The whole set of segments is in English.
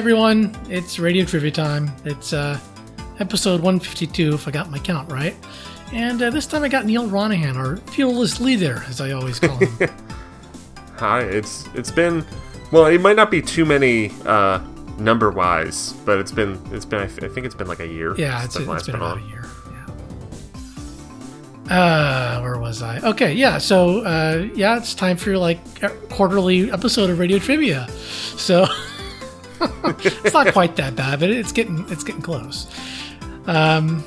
Hi everyone, it's Radio Trivia time. It's uh, episode 152 if I got my count right. And uh, this time I got Neal Ronaghan, our fearless leader, as I always call him. Hi, it's it's been well, it might not be too many uh, number wise, but it's been it's been I, th- I think it's been like a year. yeah, it's, since I've it's been been about on. a year. Yeah. Uh, where was I? Okay, yeah. So uh, yeah, it's time for your like quarterly episode of Radio Trivia. So it's not quite that bad, but it's getting it's getting close. Um,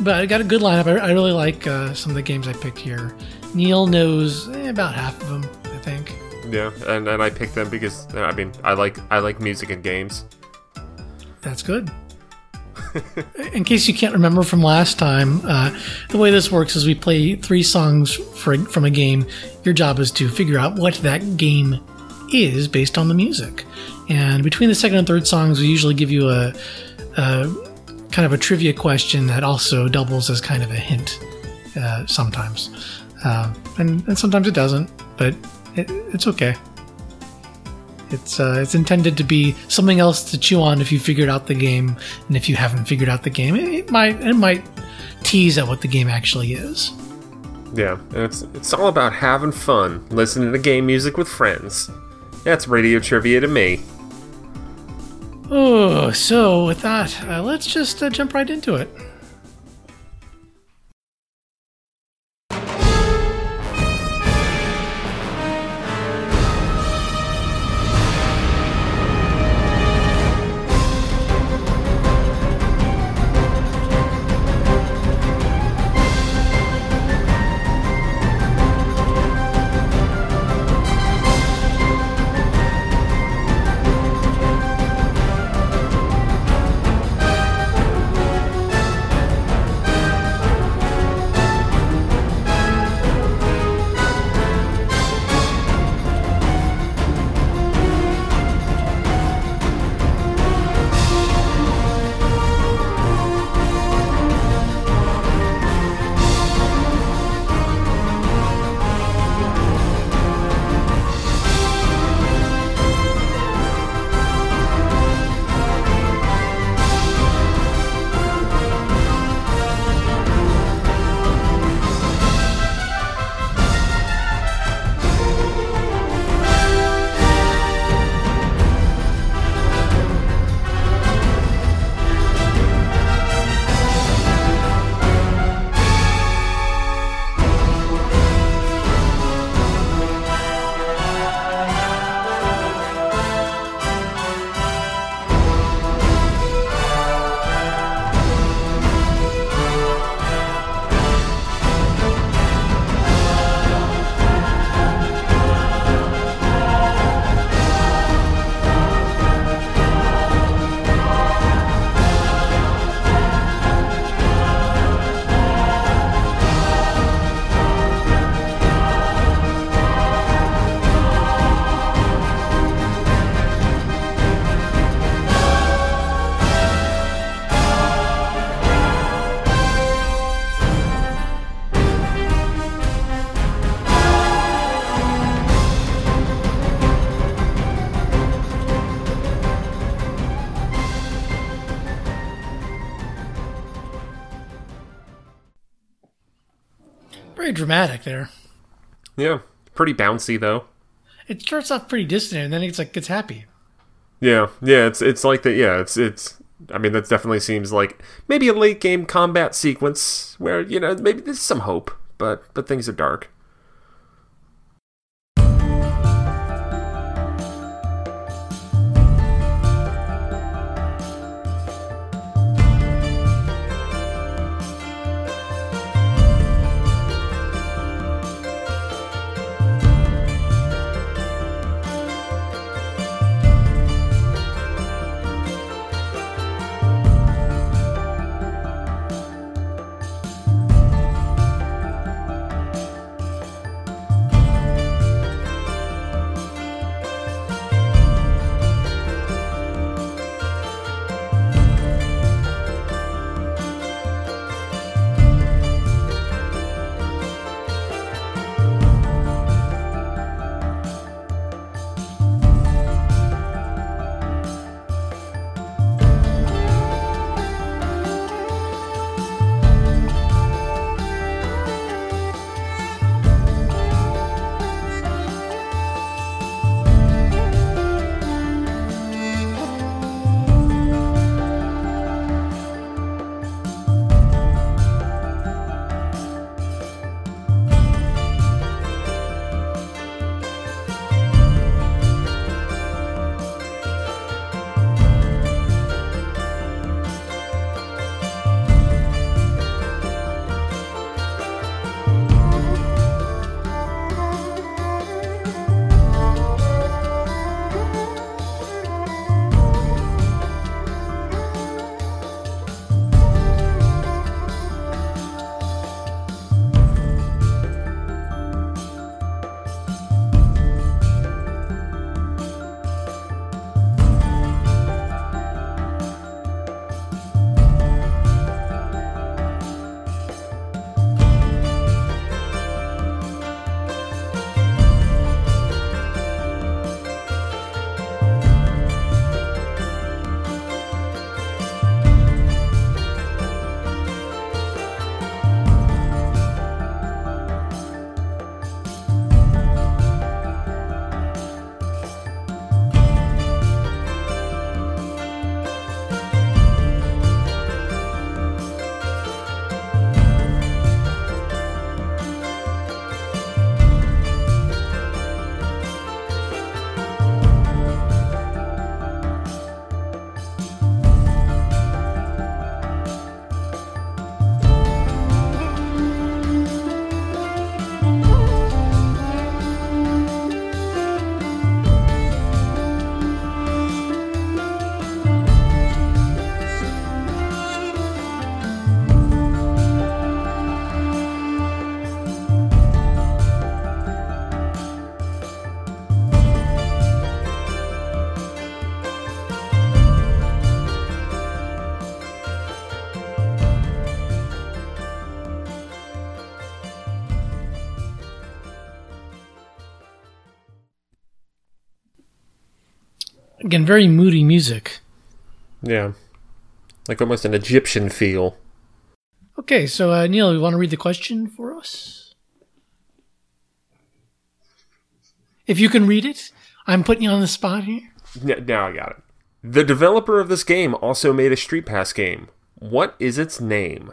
but I got a good lineup. I, I really like uh, some of the games I picked here. Neal knows eh, about half of them, I think. Yeah, and, and I picked them because I mean I like I like music and games. That's good. In case you can't remember from last time, uh, the way this works is we play three songs for, from a game. Your job is to figure out what that game is based on the music. And between the second and third songs, we usually give you a, a kind of a trivia question that also doubles as kind of a hint uh, sometimes. Uh, and, and sometimes it doesn't, but it, it's okay. It's uh, it's intended to be something else to chew on if you figured out the game, and if you haven't figured out the game, it, it might it might tease at what the game actually is. Yeah, it's it's all about having fun, listening to game music with friends. That's radio trivia to me. Oh, so with that, uh, let's just uh, jump right into it. There. Yeah, pretty bouncy though. It starts off pretty distant, and then it's like it's happy. Yeah, yeah, it's it's like that. Yeah, it's it's. I mean, that definitely seems like maybe a late game combat sequence where you know maybe there's some hope, but but things are dark. Again, very moody music. Yeah. Like almost an Egyptian feel. Okay, so uh, Neal, you want to read the question for us? If you can read it, I'm putting you on the spot here. Now I got it. The developer of this game also made a Street Pass game. What is its name?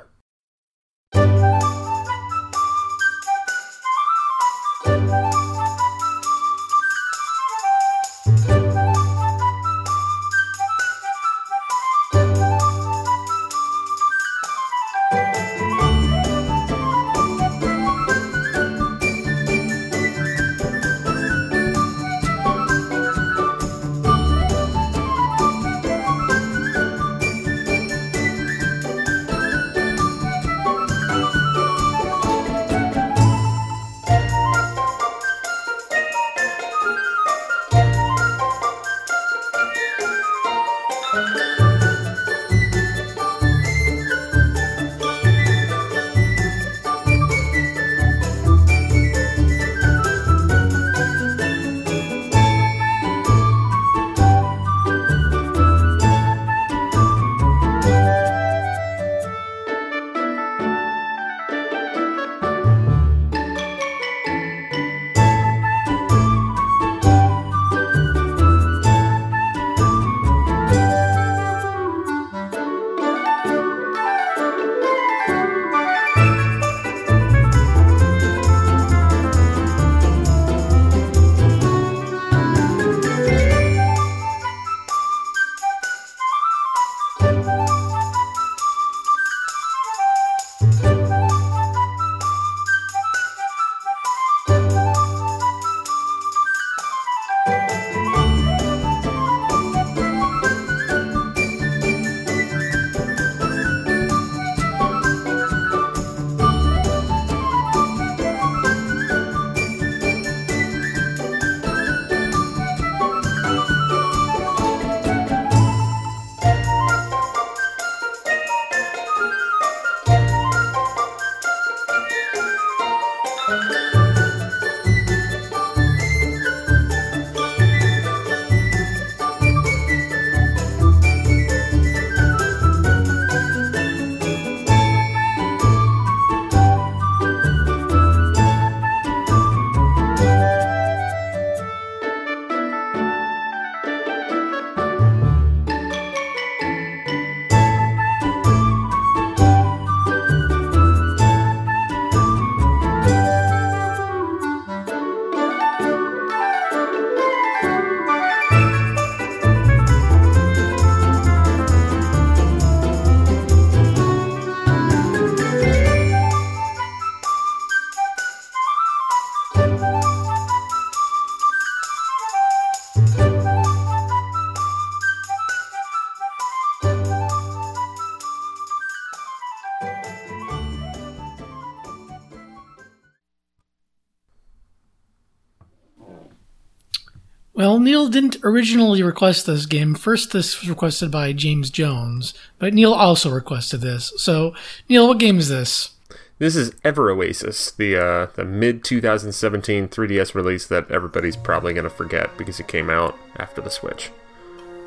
Didn't originally request this game. First, this was requested by James Jones, but Neal also requested this. So, Neal, what game is this? This is Ever Oasis, the uh, the mid 2017 3DS release that everybody's probably gonna forget because it came out after the Switch.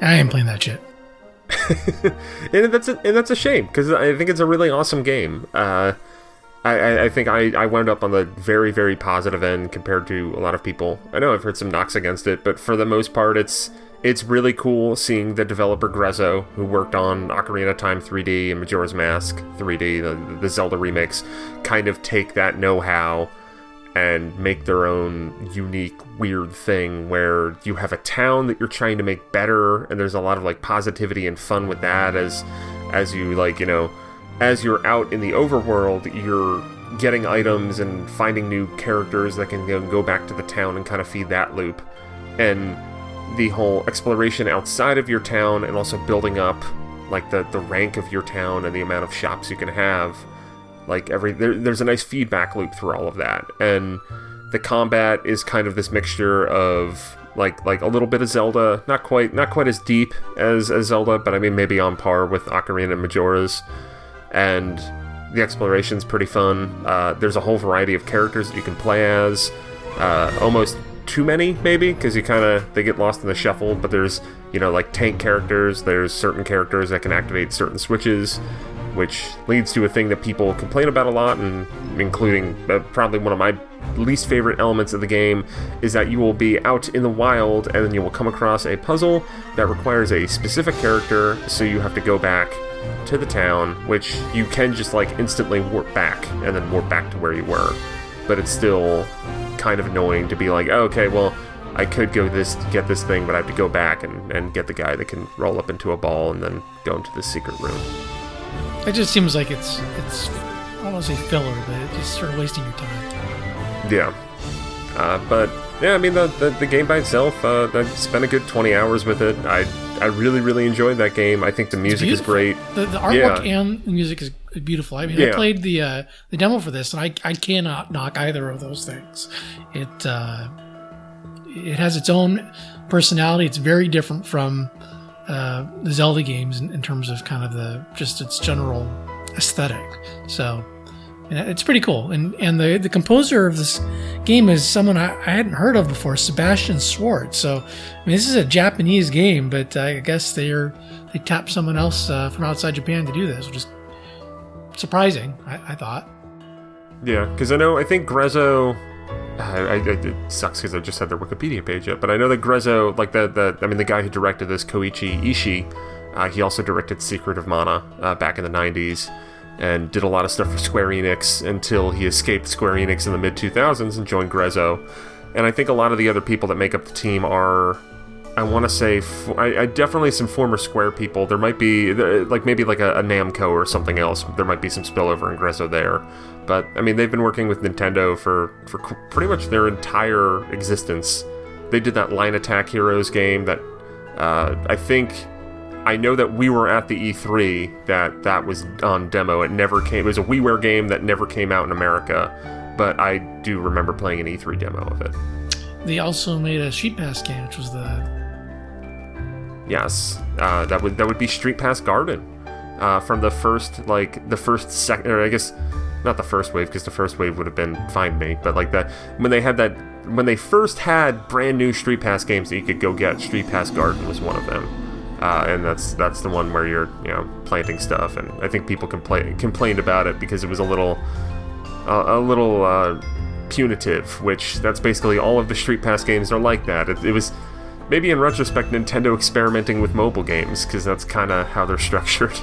I ain't playing that shit. and that's a, and that's a shame because I think it's a really awesome game. Uh, I, I think I, I wound up on the very, very positive end compared to a lot of people. I know I've heard some knocks against it, but for the most part, it's it's really cool seeing the developer Grezzo, who worked on Ocarina of Time 3D and Majora's Mask 3D, the, the Zelda remix, kind of take that know-how and make their own unique, weird thing where you have a town that you're trying to make better, and there's a lot of like positivity and fun with that as as you like, you know as you're out in the overworld, you're getting items and finding new characters that can go back to the town and kind of feed that loop. And the whole exploration outside of your town and also building up like the, the rank of your town and the amount of shops you can have. Like every there, there's a nice feedback loop through all of that. And the combat is kind of this mixture of like like a little bit of Zelda, not quite not quite as deep as, as Zelda, but I mean maybe on par with Ocarina and Majora's and the exploration's pretty fun. Uh, there's a whole variety of characters that you can play as. Uh, almost too many maybe because you kind of they get lost in the shuffle but there's you know like tank characters there's certain characters that can activate certain switches which leads to a thing that people complain about a lot and including uh, probably one of my least favorite elements of the game is that you will be out in the wild and then you will come across a puzzle that requires a specific character so you have to go back to the town which you can just like instantly warp back and then warp back to where you were but it's still kind of annoying to be like, oh, okay, well, I could go this get this thing, but I have to go back and, and get the guy that can roll up into a ball and then go into the secret room. It just seems like it's it's I don't want to say filler, but it's just sort of wasting your time. Yeah, uh, but yeah, I mean the, the, the game by itself, uh, I spent a good twenty hours with it. I I really really enjoyed that game. I think the music is great. The, the artwork yeah. and the music is beautiful. I mean, yeah. I played the uh, the demo for this, and I I cannot knock either of those things. It uh, it has its own personality. It's very different from uh, the Zelda games in, in, terms of kind of the just its general aesthetic. So it's pretty cool. And and the the composer of this game is someone I, I hadn't heard of before, Sebastian Schwartz. So I mean, this is a Japanese game, but I guess they're they tapped someone else uh, from outside Japan to do this, which is surprising. I, I thought. Yeah, because I know I think Grezzo. I, I, it sucks because I just had their Wikipedia page up, but I know that Grezzo, like the, the I mean, the guy who directed this, Koichi Ishii, uh, he also directed Secret of Mana uh, back in the '90s, and did a lot of stuff for Square Enix until he escaped Square Enix in the mid 2000s and joined Grezzo. And I think a lot of the other people that make up the team are I want to say, I, I, definitely some former Square people. There might be like maybe like a, a, Namco or something else. There might be some spillover in Grezzo there, but I mean they've been working with Nintendo for for pretty much their entire existence. They did that Line Attack Heroes game that uh, I think I know that we were at the E3 that that was on demo. It never came. It was a WiiWare game that never came out in America, but I do remember playing an E3 demo of it. They also made a Street Pass game, which was the Yes, uh, that would that would be Street Pass Garden uh, from the first like the first second, or I guess not the first wave because the first wave would have been Find Me, but like that when they had that when they first had brand new Street Pass games that you could go get, Street Pass Garden was one of them. Uh, and that's that's the one where you're you know planting stuff, and I think people compla- complained about it because it was a little uh, a little uh, punitive, which that's basically all of the Street Pass games are like that. It, it was maybe in retrospect, Nintendo experimenting with mobile games because that's kind of how they're structured.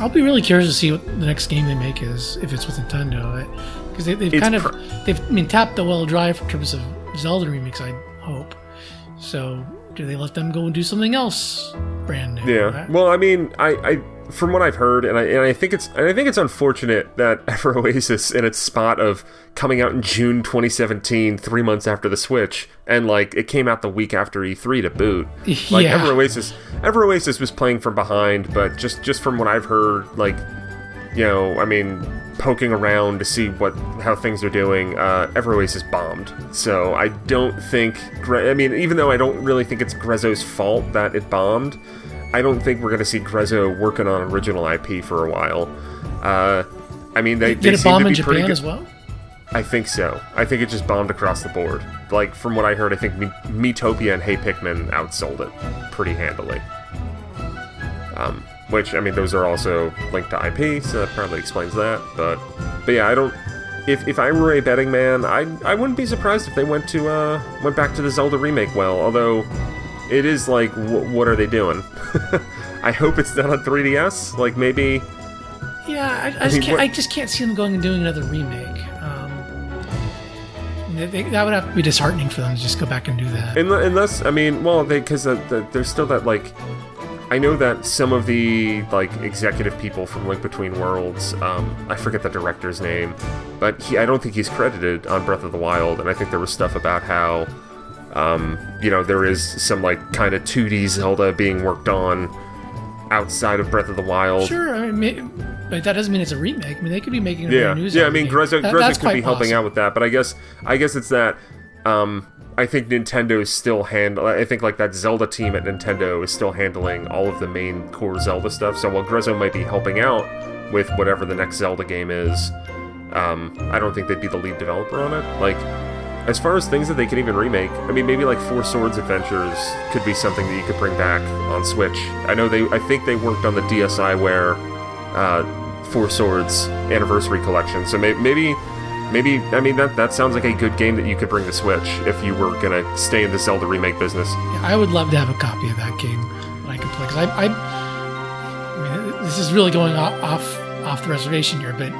I'll be really curious to see what the next game they make is if it's with Nintendo, because they, have kind of pr- they've I mean tapped the well dry in terms of Zelda remakes. I hope. So do they let them go and do something else brand new? Yeah. Well, I mean, I, I from what I've heard, and I and I think it's and I think it's unfortunate that Ever Oasis in its spot of coming out in June 2017, three months after the Switch, and like it came out the week after E3 to boot. Like yeah. Ever Oasis, Ever Oasis was playing from behind, but just just from what I've heard, like you know, I mean, poking around to see what how things are doing, uh, Ever Oasis bombed. So I don't think, I mean, even though I don't really think it's Grezzo's fault that it bombed. I don't think we're going to see Grezzo working on original IP for a while. Uh, I mean, they, did they it bomb in Japan good. as well. I think so. I think it just bombed across the board. Like from what I heard, I think Miitopia and Hey Pikmin outsold it pretty handily. Um, which I mean, those are also linked to IP, so that probably explains that. But but yeah, I don't. If, if I were a betting man, I I wouldn't be surprised if they went to uh went back to the Zelda remake. Well, although it is like, what are they doing? I hope it's not on 3DS. Like maybe. Yeah, I, I, I just mean, can't. I just can't see them going and doing another remake. Um, they, they, that would have to be disheartening for them to just go back and do that. Unless, I mean, well, because the, the, there's still that like. I know that some of the like executive people from Link Between Worlds, um, I forget the director's name, but he, I don't think he's credited on Breath of the Wild, and I think there was stuff about how um, you know, there is some like kind of 2D Zelda being worked on outside of Breath of the Wild. Sure, I mean, but that doesn't mean it's a remake. I mean, they could be making a yeah, new yeah. I mean, Grezzo, that, could be helping out with that, but I guess I guess it's that. Um, I think Nintendo is still handle. I think like that Zelda team at Nintendo is still handling all of the main core Zelda stuff. So while Grezzo might be helping out with whatever the next Zelda game is, um, I don't think they'd be the lead developer on it. Like as far as things that they could even remake, I mean, maybe like Four Swords Adventures could be something that you could bring back on Switch. I know they, I think they worked on the DSiWare uh, Four Swords Anniversary Collection, so may, maybe, maybe, I mean, that that sounds like a good game that you could bring to Switch if you were gonna stay in the Zelda remake business. Yeah, I would love to have a copy of that game that I could play because I, I, I mean, this is really going off off, off the reservation here, but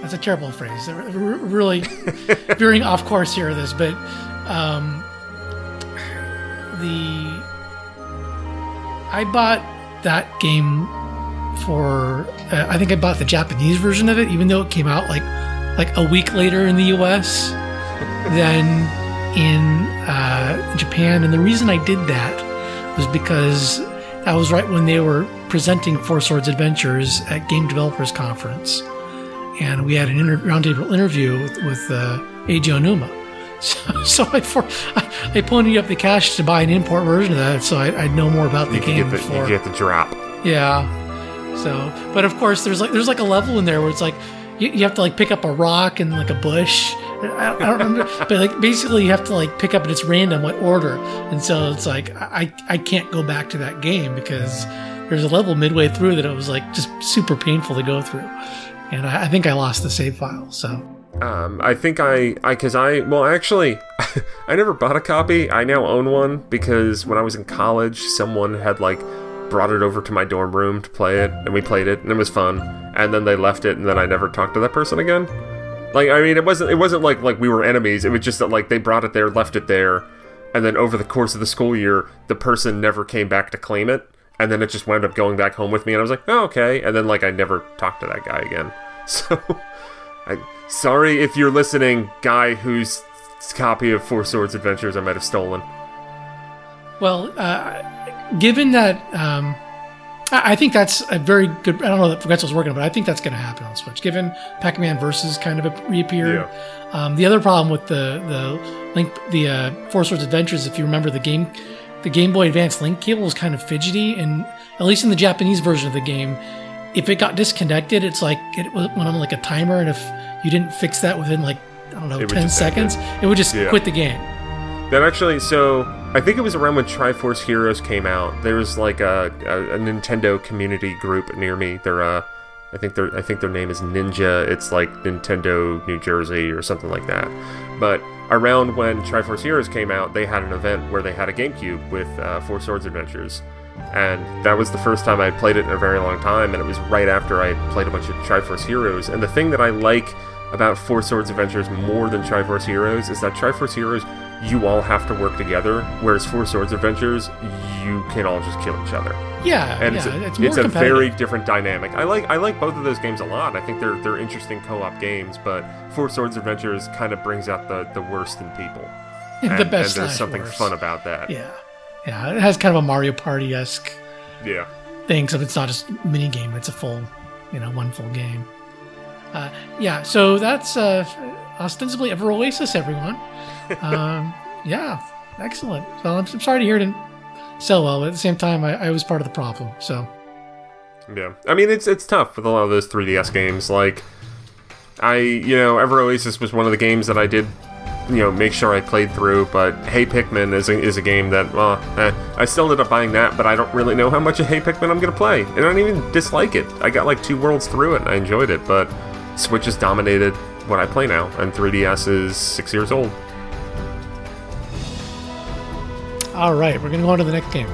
that's a terrible phrase. Really veering off course here. This, but um, the I bought that game for uh, I think I bought the Japanese version of it, even though it came out like like a week later in the U.S. than in uh, Japan. And the reason I did that was because I was right when they were presenting Four Swords Adventures at Game Developers Conference, and we had an inter- roundtable interview with, with uh, Eiji Aonuma. So, so I, for, I, I ponied up the cash to buy an import version of that, so I, I'd know more about the You game get the, before. you get the drop. Yeah. So, but of course, there's like there's like a level in there where it's like you, you have to like pick up a rock and like a bush. I, I don't remember, but like basically you have to like pick up and it's random what order, and so it's like I I can't go back to that game because there's a level midway through that it was like just super painful to go through, and I, I think I lost the save file. So Um, I think I, I, cause I, well, actually, I never bought a copy. I now own one because when I was in college, someone had like brought it over to my dorm room to play it, and we played it, and it was fun. And then they left it, and then I never talked to that person again. Like, I mean, it wasn't, it wasn't like like we were enemies. It was just that like they brought it there, left it there, and then over the course of the school year, the person never came back to claim it, and then it just wound up going back home with me, and I was like, oh, okay. And then like I never talked to that guy again. So. I sorry if you're listening, guy whose copy of Four Swords Adventures I might have stolen. Well, uh, given that, um, I I think that's a very good. I don't know that Forgetful's working on, it, but I think that's going to happen on Switch. Given Pac-Man Versus kind of reappeared. Um, the other problem with the the link, the uh, Four Swords Adventures, if you remember the game, the Game Boy Advance link cable was kind of fidgety, and at least in the Japanese version of the game, if it got disconnected, it's like it went on like a timer, and if you didn't fix that within like I don't know It ten seconds, it would just Yeah. quit the game. That actually, so I think it was around when Triforce Heroes came out. There was like a, a, a Nintendo community group near me. They're uh, I think their I think their name is Ninja. It's like Nintendo New Jersey or something like that. But around when Triforce Heroes came out, they had an event where they had a GameCube with uh, Four Swords Adventures. And that was the first time I played it in a very long time, and it was right after I played a bunch of Triforce Heroes. And the thing that I like about Four Swords Adventures more than Triforce Heroes is that Triforce Heroes, you all have to work together, whereas Four Swords Adventures, you can all just kill each other. Yeah, And yeah, it's a, it's it's a very different dynamic. I like I like both of those games a lot. I think they're they're interesting co-op games, but Four Swords Adventures kind of brings out the, the worst in people. And, the best. and there's something worst. fun about that. Yeah, yeah. It has kind of a Mario Party esque Yeah. thing, so it's not just mini game; it's a full, you know, one full game. Uh, yeah, so that's uh, ostensibly Ever Oasis, everyone. Um, yeah, excellent. Well, I'm, I'm sorry to hear it didn't sell well, but at the same time, I, I was part of the problem. So Yeah, I mean it's it's tough with a lot of those 3DS games. Like, I you know Ever Oasis was one of the games that I did you know make sure I played through. But Hey Pikmin is a, is a game that well eh, I still ended up buying that, but I don't really know how much of Hey Pikmin I'm gonna play, and I don't even dislike it. I got like two worlds through it, and I enjoyed it. But Switch has dominated what I play now, and 3DS is six years old. All right, we're gonna go on to the next game.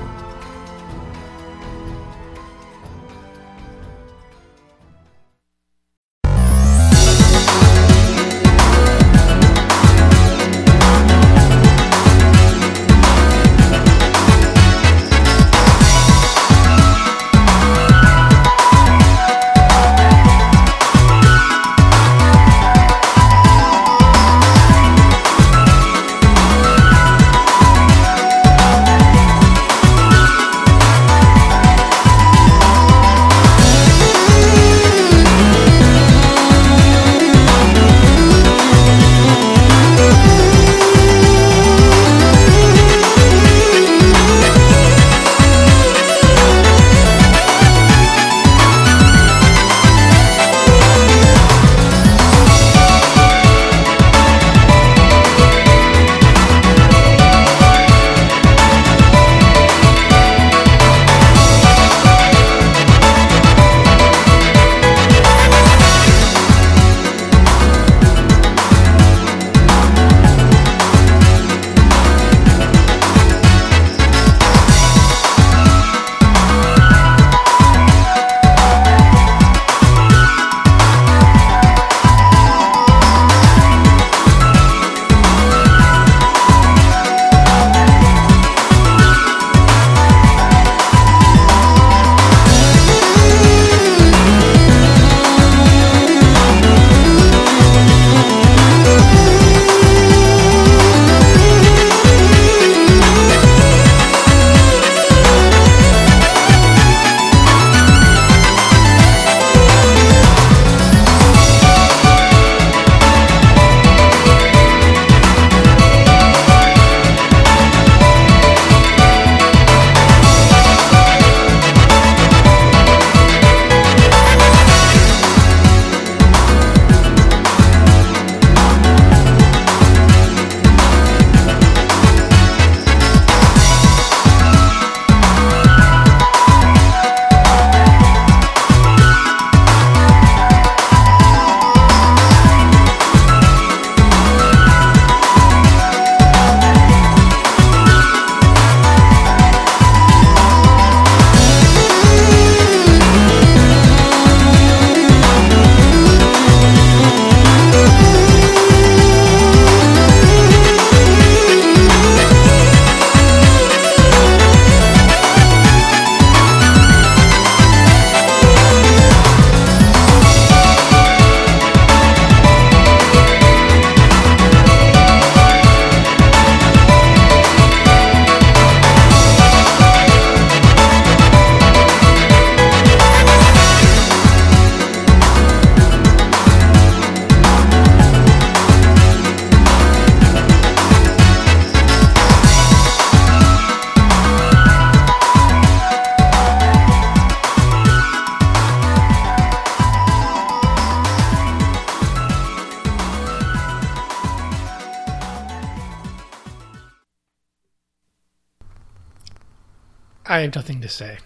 I have nothing to say.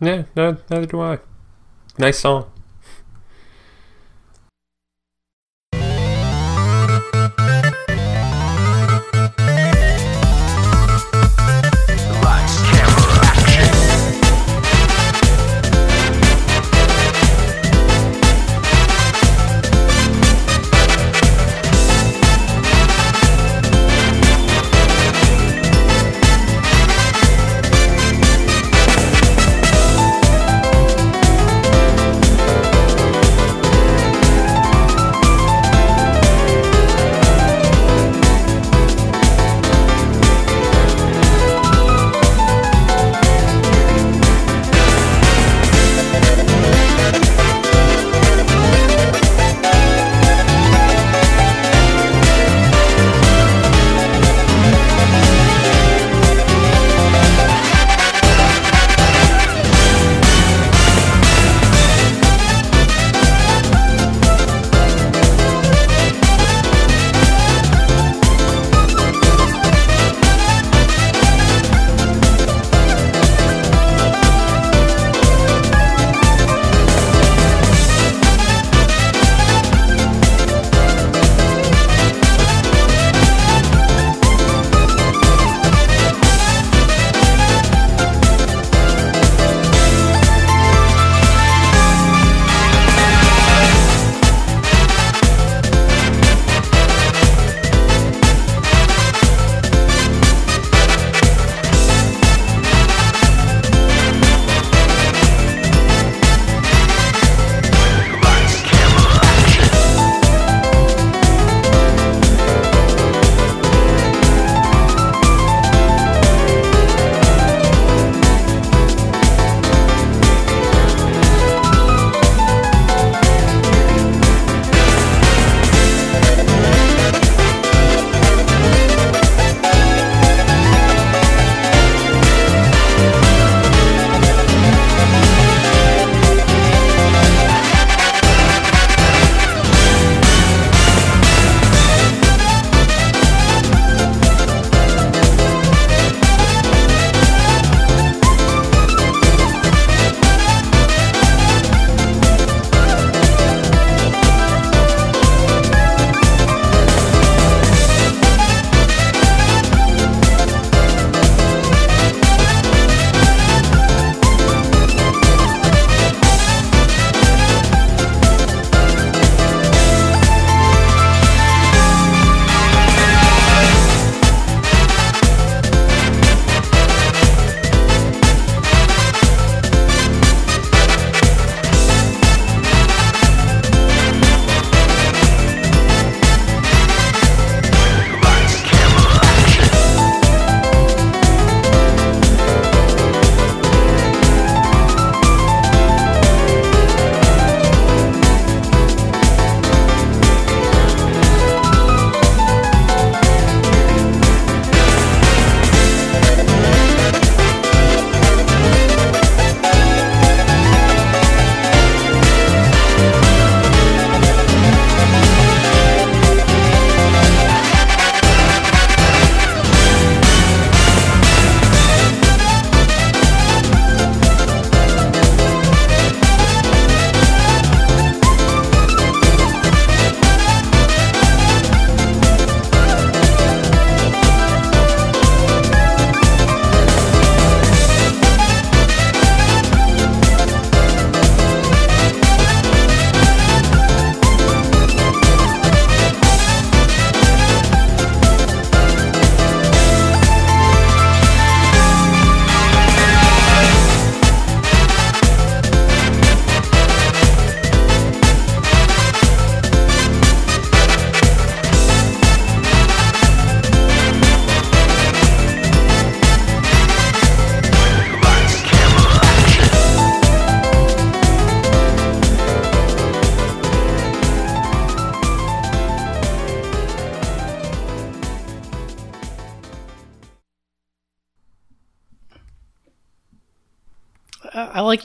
Yeah, no, neither do I. Nice song.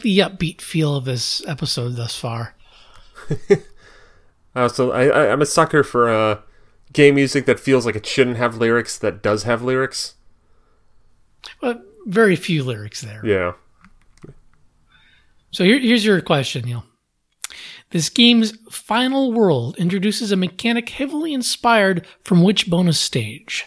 the upbeat feel of this episode thus far. uh, so I, I, am a sucker for uh, game music that feels like it shouldn't have lyrics that does have lyrics. Well, very few lyrics there. Yeah. So here, here's your question, Neal. This game's final world introduces a mechanic heavily inspired from which bonus stage?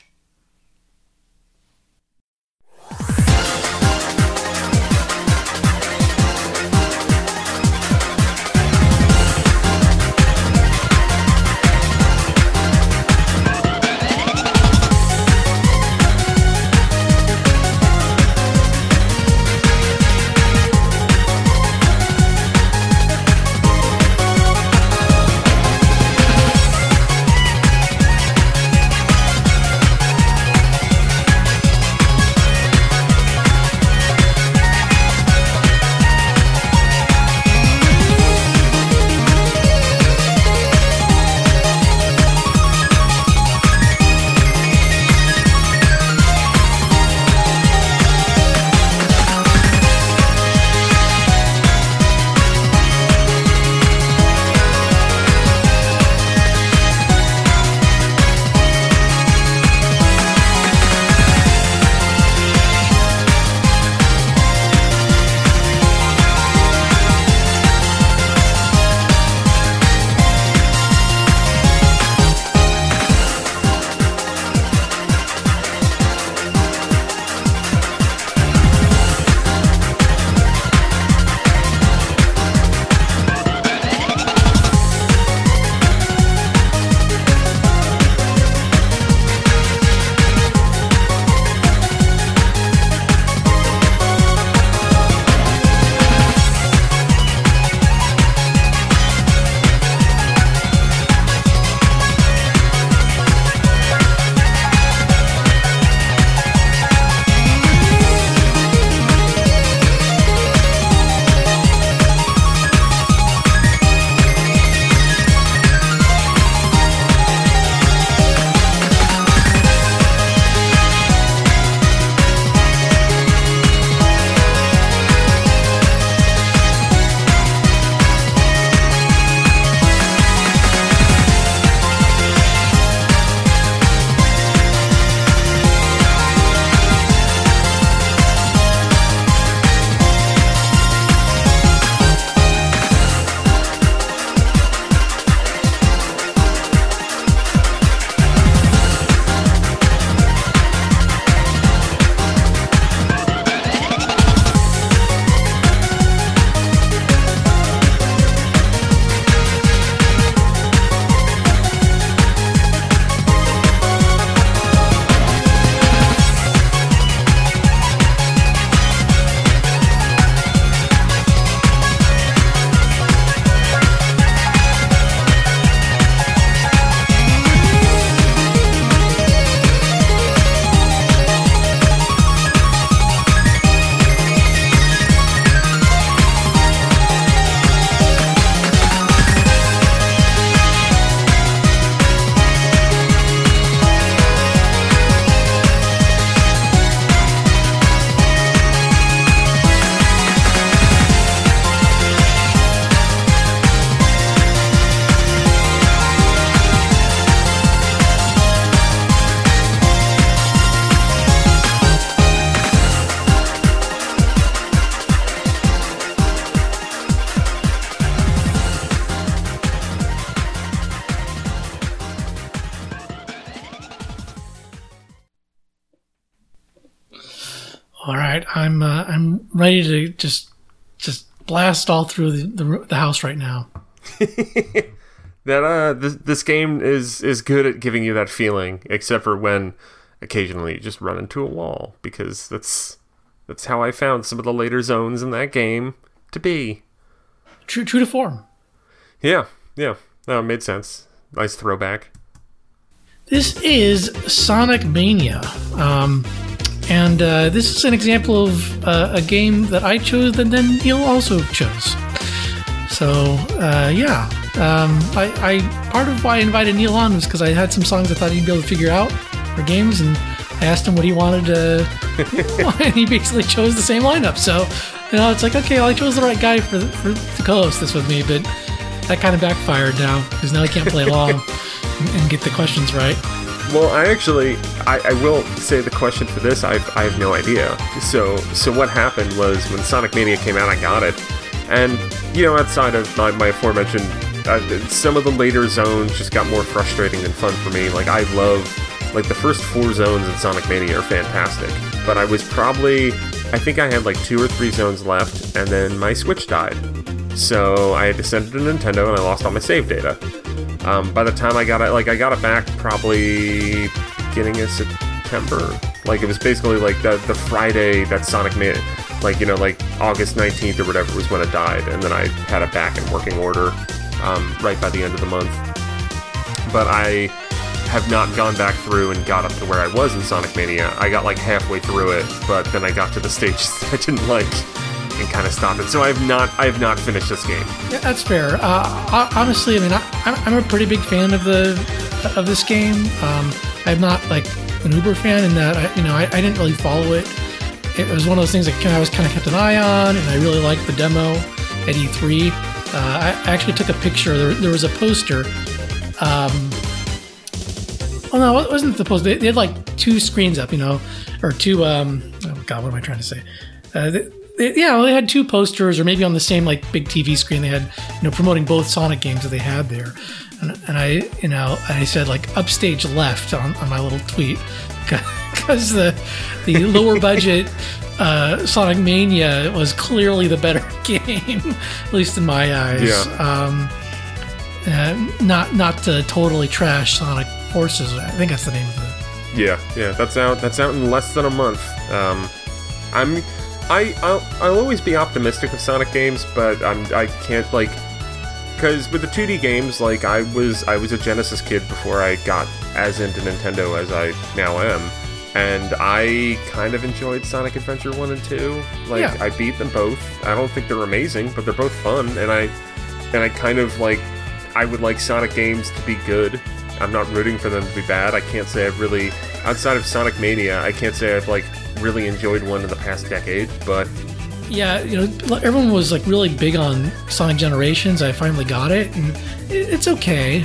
Blast all through the, the, the house right now. That uh, this, this game is is good at giving you that feeling, except for when occasionally you just run into a wall, because that's that's how I found some of the later zones in that game to be. True true to form. Yeah, yeah, no, it made sense. Nice throwback. This is Sonic Mania. Um, and uh, this is an example of uh, a game that I chose and then Neal also chose. So, uh, yeah. Um, I, I Part of why I invited Neal on was because I had some songs I thought he'd be able to figure out for games, and I asked him what he wanted to. and he basically chose the same lineup. So, you know, it's like, okay, well, I chose the right guy for, for to co host this with me, but that kind of backfired now because now I can't play along and, and get the questions right. Well, I actually, I, I will say the question for this. I've, I have no idea. So, so what happened was when Sonic Mania came out, I got it, and you know, outside of my, my aforementioned, uh, some of the later zones just got more frustrating than fun for me. Like I love, like the first four zones in Sonic Mania are fantastic, but I was probably, I think I had like two or three zones left, and then my Switch died. So I had to send it to Nintendo, and I lost all my save data. Um, by the time I got it, like I got it back probably beginning of September. Like it was basically like the the Friday that Sonic made, like you know, like August nineteenth or whatever was when it died, and then I had it back in working order um, right by the end of the month. But I have not gone back through and got up to where I was in Sonic Mania. I got like halfway through it, but then I got to the stage I didn't like and kind of stopped it. So I have not I have not finished this game. Yeah, that's fair. Uh, honestly, I mean, I, I'm I'm a pretty big fan of the of this game. Um, I'm not like an uber fan in that I, you know I, I didn't really follow it. It was one of those things that I was kind of kept an eye on, and I really liked the demo at E3. Uh, I I actually took a picture. There, there was a poster. Um, oh no, it wasn't the poster. They, they had like two screens up, you know, or two. Um, oh God, what am I trying to say? Uh, they, they, yeah, they had two posters, or maybe on the same like big TV screen, they had you know promoting both Sonic games that they had there. And, and I, you know, I said like upstage left on, on my little tweet because the the lower budget uh, Sonic Mania was clearly the better game, at least in my eyes. Yeah. Um, uh, not not to totally trash Sonic Forces. I think that's the name of it. Yeah, yeah, that's out. That's out in less than a month. Um, I'm, I, I'll, I'll always be optimistic with Sonic games, but I'm, I can't like, because with the 2D games, like I was, I was a Genesis kid before I got as into Nintendo as I now am, and I kind of enjoyed Sonic Adventure One and Two. Like Yeah. I beat them both. I don't think they're amazing, but they're both fun, and I, and I kind of like, I would like Sonic games to be good. I'm not rooting for them to be bad. I can't say I've really, outside of Sonic Mania, I can't say I've like really enjoyed one in the past decade. But Yeah, you know, everyone was like really big on Sonic Generations. I finally got it, and it's okay.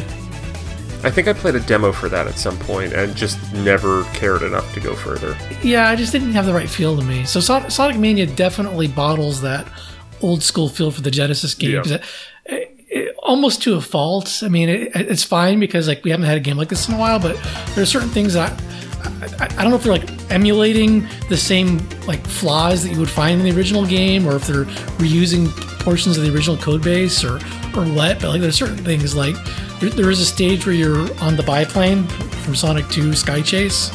I think I played a demo for that at some point and just never cared enough to go further. Yeah, I just didn't have the right feel to me. So Sonic Mania definitely bottles that old school feel for the Genesis games. Yeah. Almost to a fault. I mean, it, it's fine because like we haven't had a game like this in a while, but there are certain things that I, I, I don't know if they're like emulating the same like flaws that you would find in the original game, or if they're reusing portions of the original code base, or or what. But like, there's certain things like there, there is a stage where you're on the biplane from Sonic 2 Sky Chase,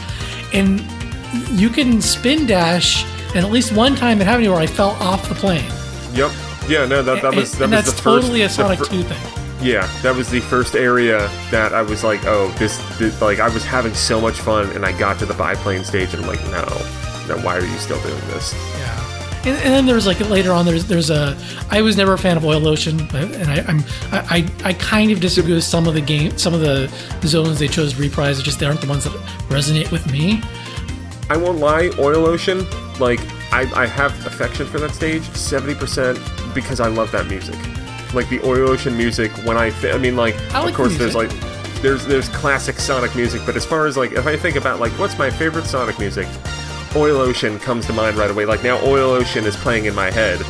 and you can spin dash. And at least one time it happened where I fell off the plane. Yep. Yeah. No. That, that was that and was that's the first. totally a Sonic fir- 2 thing. Yeah, that was the first area that I was like, oh, this, this, like, I was having so much fun, and I got to the biplane stage, and I'm like, no, no, why are you still doing this? Yeah, and, and then there's like later on. There's there's a. I was never a fan of Oil Ocean, and I, I'm I, I I kind of disagree with some of the game, some of the zones they chose to reprise. Just they aren't the ones that resonate with me. I won't lie, Oil Ocean, like, I, I have affection for that stage, 70% because I love that music. Like, the Oil Ocean music, when I, I mean, like, I like of course, the there's, like, there's, there's classic Sonic music, but as far as, like, if I think about, like, what's my favorite Sonic music, Oil Ocean comes to mind right away. Like, now Oil Ocean is playing in my head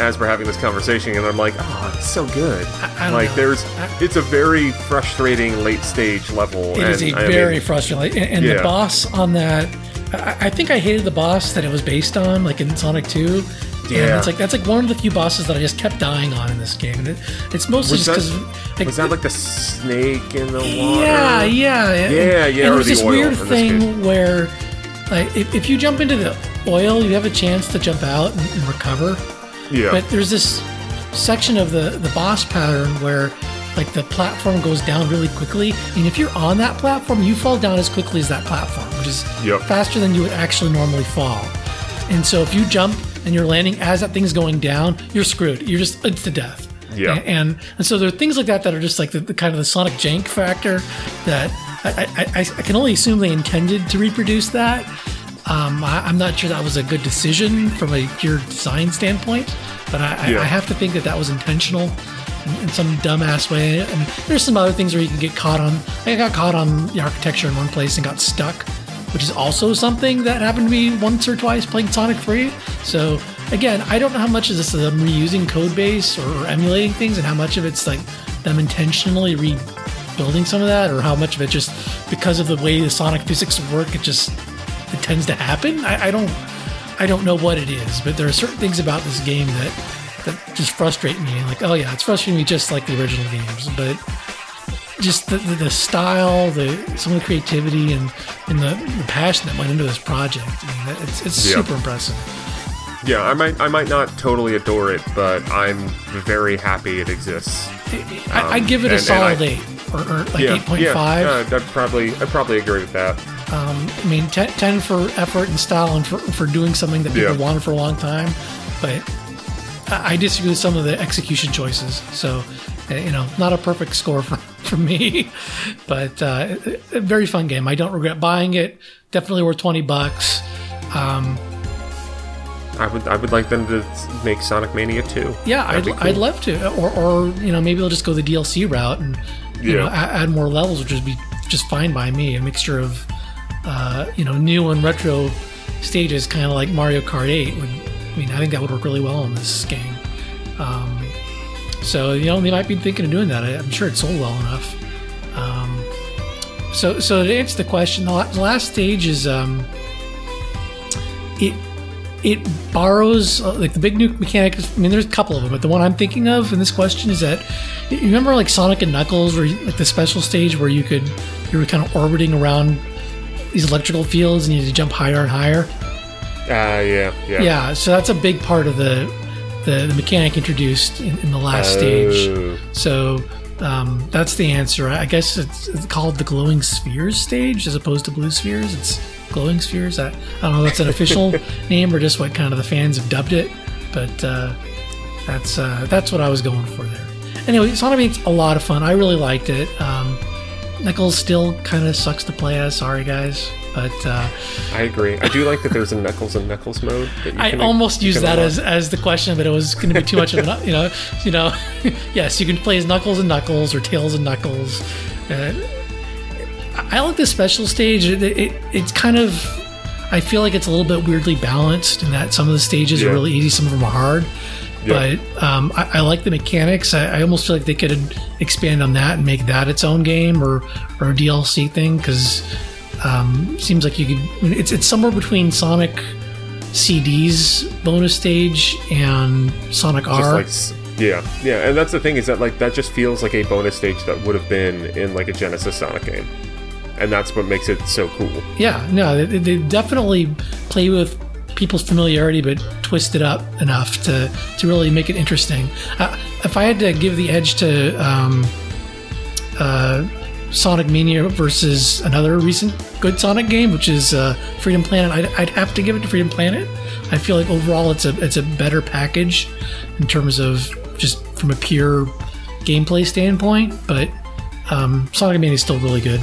as we're having this conversation, and I'm like, oh, it's so good. I don't like, know. there's, I- it's a very frustrating late stage level. It is a and, I very mean, frustrating. And, and Yeah. the boss on that, I, I think I hated the boss that it was based on, like in Sonic 2. And Yeah. it's like that's like one of the few bosses that I just kept dying on in this game, and it, it's mostly Was just because like, Was that like the snake in the water? Yeah, yeah, and- Yeah, yeah, And or there's this weird in this thing where, like, if, if you jump into the oil, you have a chance to jump out and, and recover. Yeah. But there's this section of the the boss pattern where, like, the platform goes down really quickly, and if you're on that platform, you fall down as quickly as that platform, which is Yep. faster than you would actually normally fall. And so if you jump and you're landing as that thing's going down, you're screwed. You're just it's to death. Yeah. And and so there are things like that that are just like the, the kind of the Sonic jank factor that I, I, I, I can only assume they intended to reproduce that. Um, I, I'm not sure that was a good decision from a pure design standpoint, but I, I- Yeah. I have to think that that was intentional. in, in some dumbass way. And there's some other things where you can get caught on. I got caught on the architecture in one place and got stuck, which is also something that happened to me once or twice playing Sonic 3. So again, I don't know how much of this is them reusing code base or, or emulating things, and how much of it's like them intentionally rebuilding some of that, or how much of it just because of the way the Sonic physics work, it just it tends to happen. I, I don't I don't know what it is, but there are certain things about this game that that just frustrate me. Like, oh yeah, it's frustrating me just like the original games, but just the, the, the style, the some of the creativity and and the, the passion that went into this project. I mean, it's it's Yeah. super impressive. Yeah, I might I might not totally adore it, but I'm very happy it exists. I, I'd give it a and- and solid I- eight or, or like yeah, eight point yeah, five. yeah, I'd probably I'd probably agree with that. I mean, 10, 10 for effort and style and for, for doing something that people Yeah. wanted for a long time. But I, I disagree with some of the execution choices. So, uh, you know, not a perfect score for, for me, but uh, a, very fun game. I don't regret buying it. Definitely worth 20 bucks. Um, I would I would like them to make Sonic Mania 2. Yeah, That'd I'd, cool. I'd love to. Or, or, you know, maybe they'll just go the DLC route and, you know, Yeah. add, add more levels, which would be just fine by me. A mixture of, uh, you know, new and retro stages, kind of like Mario Kart 8. Would, I mean, I think that would work really well in this game. Um, so, you know, they might be thinking of doing that. I, I'm sure it sold well enough. Um, so, so to answer the question, the, last stage is um, it it borrows uh, like the big nuke mechanic. I mean, there's a couple of them, but the one I'm thinking of in this question is that you remember like Sonic and Knuckles, where like the special stage where you could you were kind of orbiting around these electrical fields and you had to jump higher and higher. Uh, yeah, yeah. Yeah, so that's a big part of the the, the mechanic introduced in, in the last stage. Oh. So um, that's the answer. I guess it's, it's called the glowing spheres stage as opposed to blue spheres. It's glowing spheres. I, I don't know if that's an official name or just what kind of the fans have dubbed it, but uh, that's uh, that's what I was going for there. Anyway, Sonic Beat's a lot of fun. I really liked it. Um, Knuckles still kind of sucks to play as. Sorry, guys, but uh, I agree. I do like that there's a Knuckles and Knuckles mode. That you I can- almost used that unlock. as, as the question, but it was going to be too much of a you know you know yes you can play as Knuckles and Knuckles or Tails and Knuckles. Uh, I like the special stage. It, it, it's kind of I feel like it's a little bit weirdly balanced in that some of the stages Yeah. are really easy, some of them are hard. Yeah. But um, I, I like the mechanics. I, I almost feel like they could expand on that and make that its own game or or a DLC thing because um, seems like you could. It's it's somewhere between Sonic CD's bonus stage and Sonic R. like yeah, yeah, and that's the thing is that like that just feels like a bonus stage that would have been in like a Genesis Sonic game, and that's what makes it so cool. yeah, no, they, they definitely play with people's familiarity, but twist it up enough to to really make it interesting. Uh, if I had to give the edge to um, uh, Sonic Mania versus another recent good Sonic game, which is uh, Freedom Planet, I'd, I'd have to give it to Freedom Planet. I feel like overall it's a it's a better package in terms of just from a pure gameplay standpoint, but um, Sonic Mania is still really good.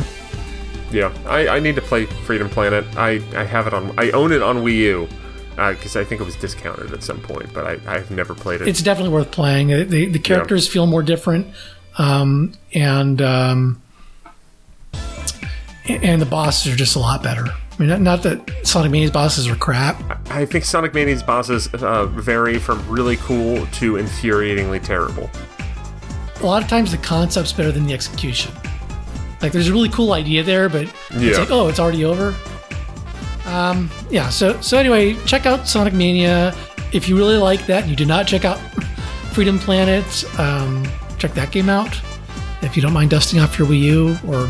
Yeah, I, I need to play Freedom Planet. I, I have it on. I own it on Wii U because I think it was discounted at some point, but I, I've never played it. it's definitely worth playing. The, the, the characters feel more different, um, and um, and the bosses are just a lot better. I mean, not, not that Sonic Mania's bosses are crap. I think Sonic Mania's bosses uh, vary from really cool to infuriatingly terrible. A lot of times the concept's better than the execution. Like, there's a really cool idea there, but it's like, oh, it's already over. Um, yeah. So so anyway, check out Sonic Mania if you really like that. and You did not check out Freedom Planet. Um, check that game out. If you don't mind dusting off your Wii U or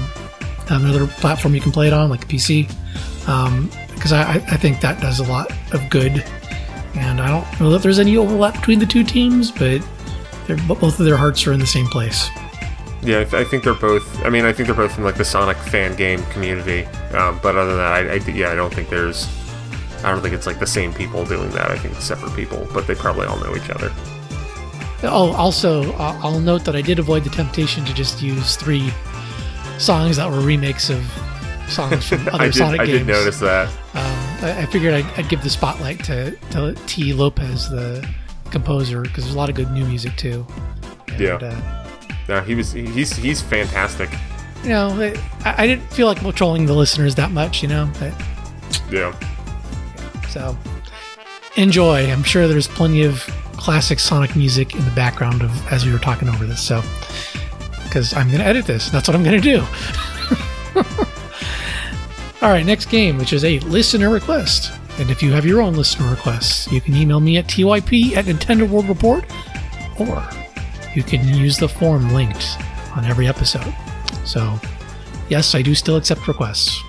another platform you can play it on, like a PC, because I, I I think that does a lot of good. And I don't know that there's any overlap between the two teams, but both of their hearts are in the same place. Yeah, I, th- I think they're both. I mean, I think they're both from like the Sonic fan game community. Um, but other than that, I, I yeah, I don't think there's. I don't think it's like the same people doing that. I think it's separate people, but they probably all know each other. Oh, also, uh, I'll note that I did avoid the temptation to just use three songs that were remakes of songs from other I did. Sonic I games. did notice that. Um, I, I figured I'd, I'd give the spotlight to, to Tee Lopes, the composer, because there's a lot of good new music too. And, Yeah. Uh, No, he was. He's he's fantastic. you know, I, I didn't feel like trolling the listeners that much, you know. But, Yeah. so enjoy. I'm sure there's plenty of classic Sonic music in the background of as we were talking over this. So, because I'm gonna edit this, that's what I'm gonna do. All right, next game, which is a listener request. And if you have your own listener requests, you can email me at typ at Nintendo World Report, or you can use the form linked on every episode. So, yes, I do still accept requests.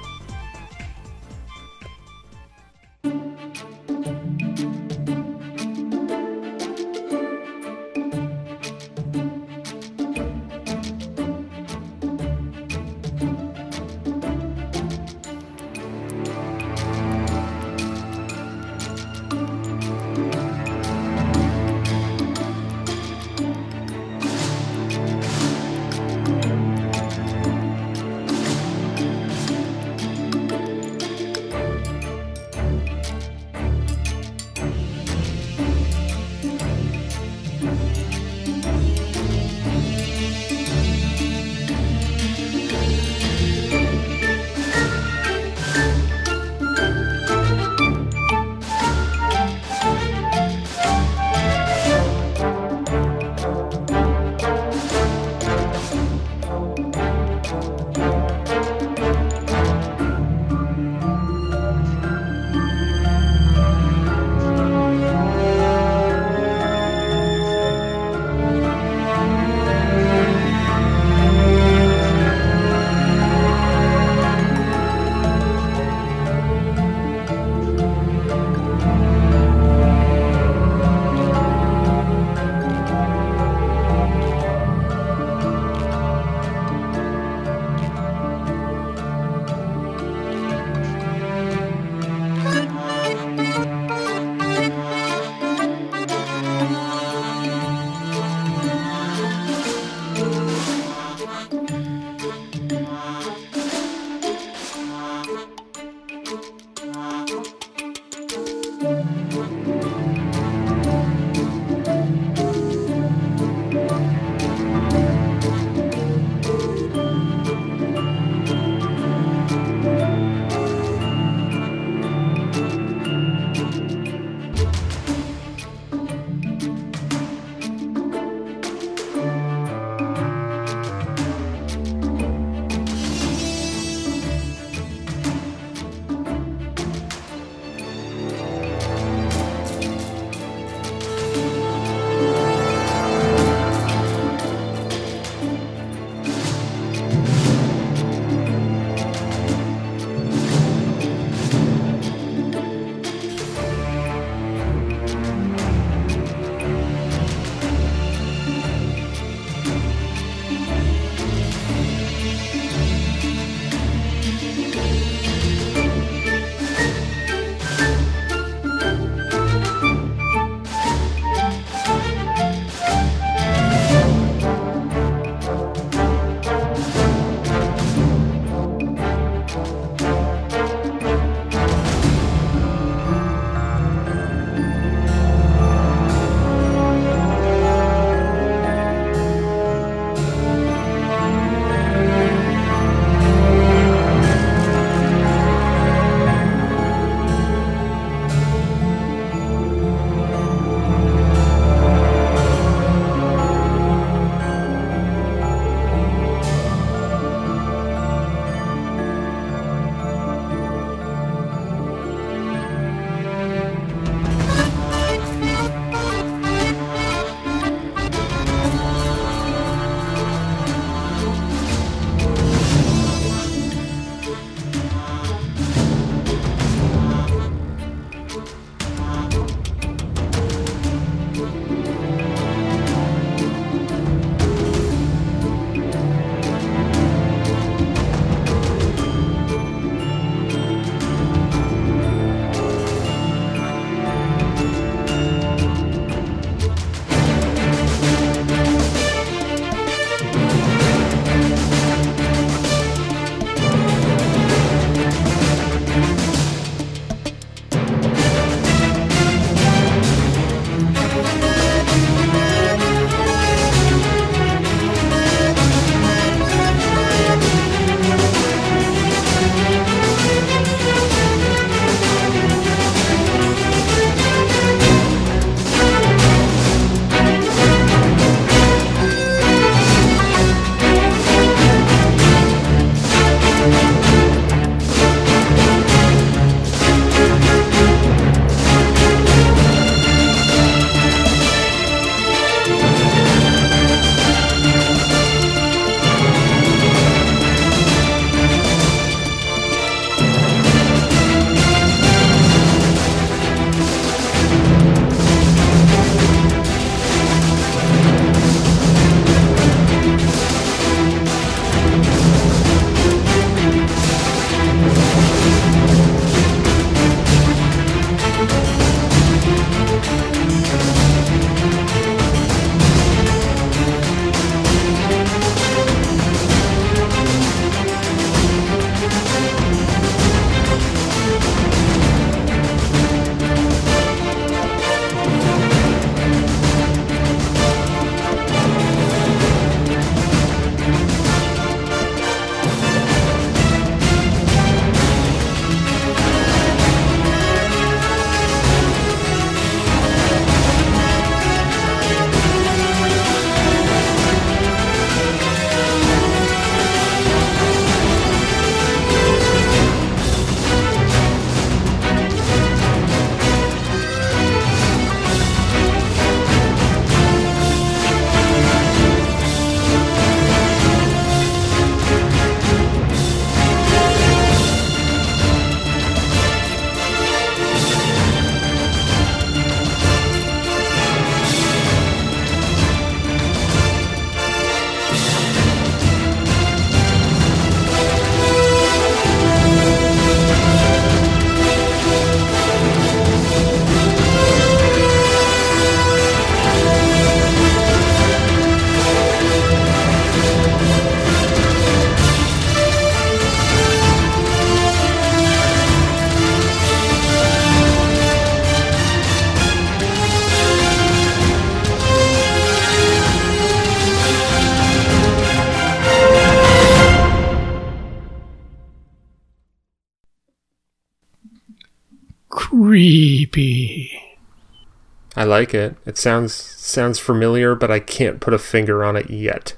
I like it. It sounds sounds familiar, but I can't put a finger on it yet.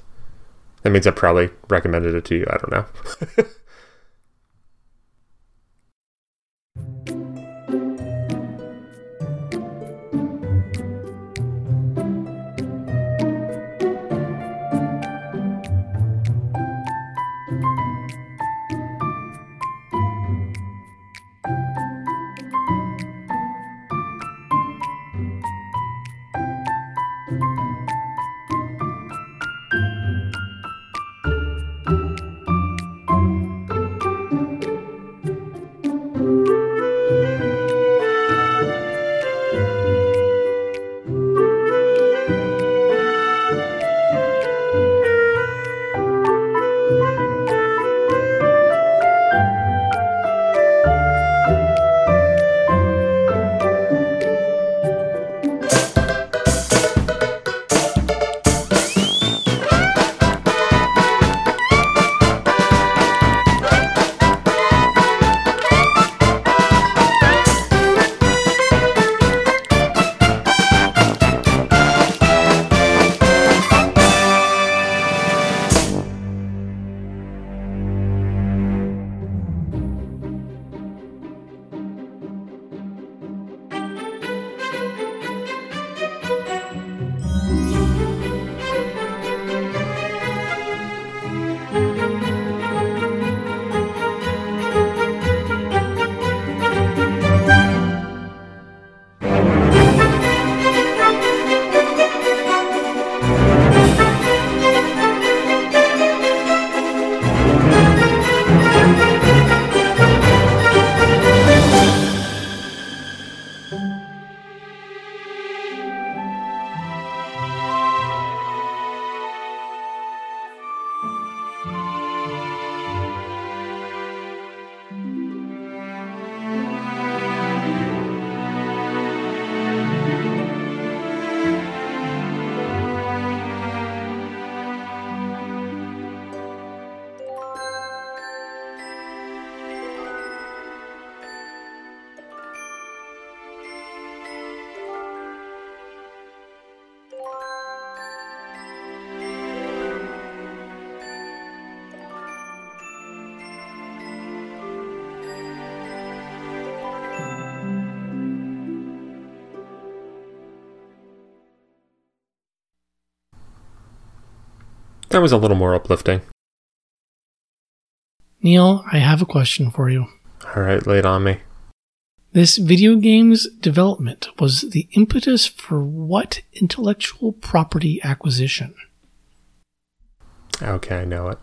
That means I probably recommended it to you. I don't know. That was a little more uplifting. Neal, I have a question for you. All right, lay it on me. This video game's development was the impetus for what intellectual property acquisition? Okay, I know it.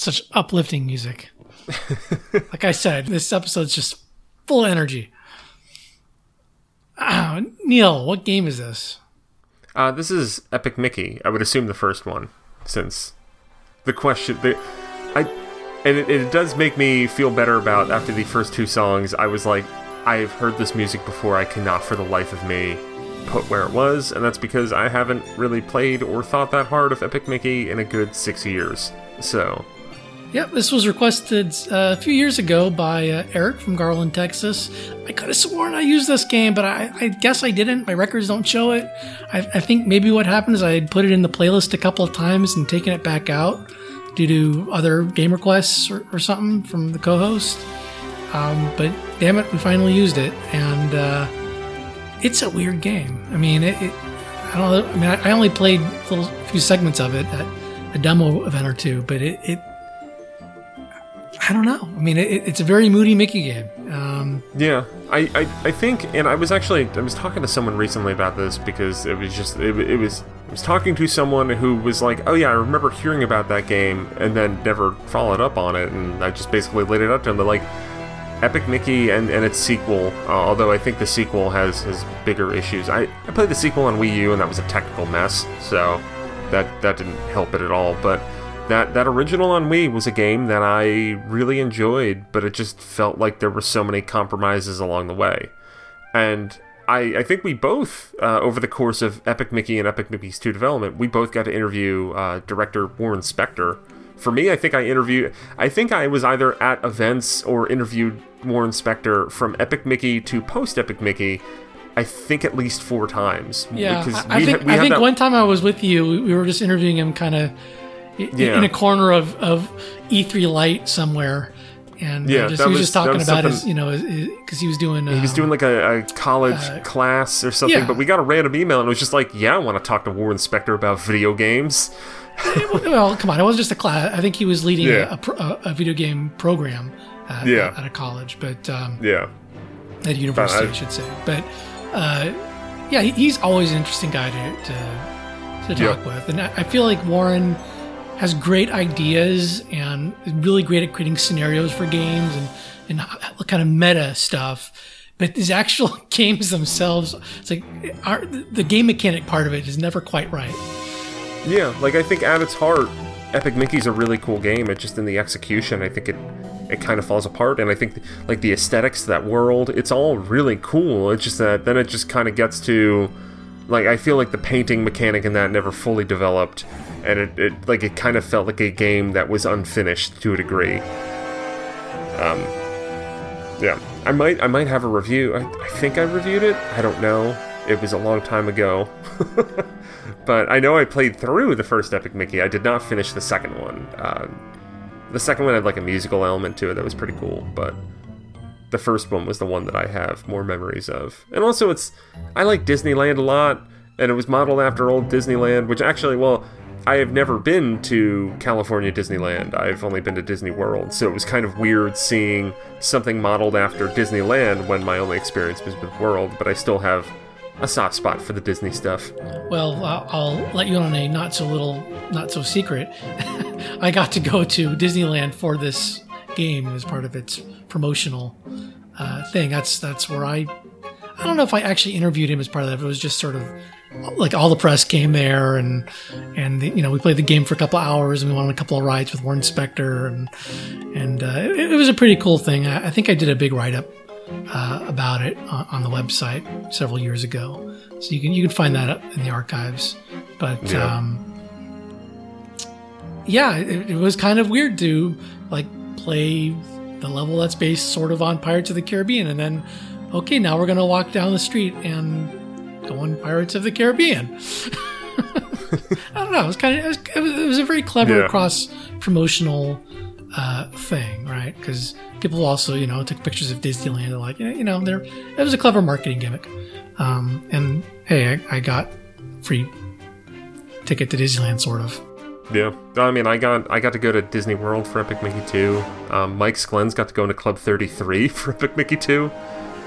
Such uplifting music. like I said, this episode's just full of energy. Ah, Neal, what game is this? Uh, this is Epic Mickey. I would assume the first one, since the question. The, I and it, it does make me feel better about after the first two songs. I was like, I've heard this music before. I cannot, for the life of me, put where it was, and that's because I haven't really played or thought that hard of Epic Mickey in a good six years. So, Yep, this was requested uh, a few years ago by uh, Eric from Garland, Texas. I could have sworn I used this game, but I, I guess I didn't. My records don't show it. I, I think maybe what happened is I had put it in the playlist a couple of times and taken it back out due to other game requests or, or something from the co-host. Um, but damn it, we finally used it, and uh, it's a weird game. I mean, it, it I don't. I mean, I, only played a few segments of it at a demo event or two, but it, it I don't know. I mean, it, it's a very moody Mickey game. Um, Yeah, I, I, I think, and I was actually I was talking to someone recently about this because it was just it, it was I was talking to someone who was like, oh yeah, I remember hearing about that game and then never followed up on it, and I just basically laid it out to him. They're like, Epic Mickey and, and its sequel, uh, although I think the sequel has has bigger issues. I, I played the sequel on Wii U and that was a technical mess, so that that didn't help it at all. But that that original on Wii was a game that I really enjoyed, but it just felt like there were so many compromises along the way. And I, I think we both, uh, over the course of Epic Mickey and Epic Mickey's 2 development, we both got to interview uh, director Warren Spector. For me, I think I interviewed, I think I was either at events or interviewed Warren Spector from Epic Mickey to post Epic Mickey. I think at least four times. yeah, because I, I think we I think that- one time I was with you, we were just interviewing him, kind of Yeah. in a corner of, of E3 Light somewhere, and uh, Yeah, just, he was, was- just talking was about his, you know, because he was doing He was um, doing like a, a college class or something, Uh, yeah. but we got a random email and it was just like, yeah, I want to talk to Warren Spector about video games. well, come on, it wasn't just a class. I think he was leading Yeah. a, a, a, video game program at, Yeah. at a college, but um, Yeah. at a university, I- I, should say. But uh, yeah, he, he's always an interesting guy to to, to Yeah. talk with, and I, I feel like Warren has great ideas and is really great at creating scenarios for games and and kind of meta stuff. But his actual games themselves, it's like the game mechanic part of it is never quite right. Yeah, like I think at its heart, Epic Mickey's a really cool game. It's just in the execution, I think it it kind of falls apart. And I think like the aesthetics, of that world, it's all really cool. It's just that then it just kind of gets to like I feel like the painting mechanic in that never fully developed, and it, it like it kind of felt like a game that was unfinished to a degree. Um, yeah, I might I might have a review. I, I think I reviewed it. I don't know. It was a long time ago. but I know I played through the first Epic Mickey. I did not finish the second one. Uh, the second one had like a musical element to it that was pretty cool, but the first one was the one that I have more memories of. And also, it's I like Disneyland a lot, and it was modeled after old Disneyland, which actually, well, I have never been to California Disneyland. I've only been to Disney World, so it was kind of weird seeing something modeled after Disneyland when my only experience was with World. But I still have a soft spot for the Disney stuff. Well, I'll, let you on a not so little, not so secret. I got to go to Disneyland for this game as part of its promotional uh, thing. That's that's where I. I don't know if I actually interviewed him as part of that. It was just sort of like all the press came there, and and you know we played the game for a couple of hours, and we went on a couple of rides with Warren Spector, and and uh, it, it was a pretty cool thing. I, I think I did a big write up uh, about it on, on the website several years ago. So you can you can find that up in the archives. But Yeah. um, yeah, it, it was kind of weird to like play the level that's based sort of on Pirates of the Caribbean, and then okay, now we're gonna walk down the street and on Pirates of the Caribbean. I don't know. It was kind of it was, it was, it was a very clever Yeah. cross promotional uh, thing, right? Because people also, you know, took pictures of Disneyland. and like, you know, there it was a clever marketing gimmick. Um, and hey, I, I got free ticket to Disneyland, sort of. Yeah, I mean, I got I got to go to Disney World for Epic Mickey 2. Um, Mike Sklens got to go into Club 33 for Epic Mickey 2,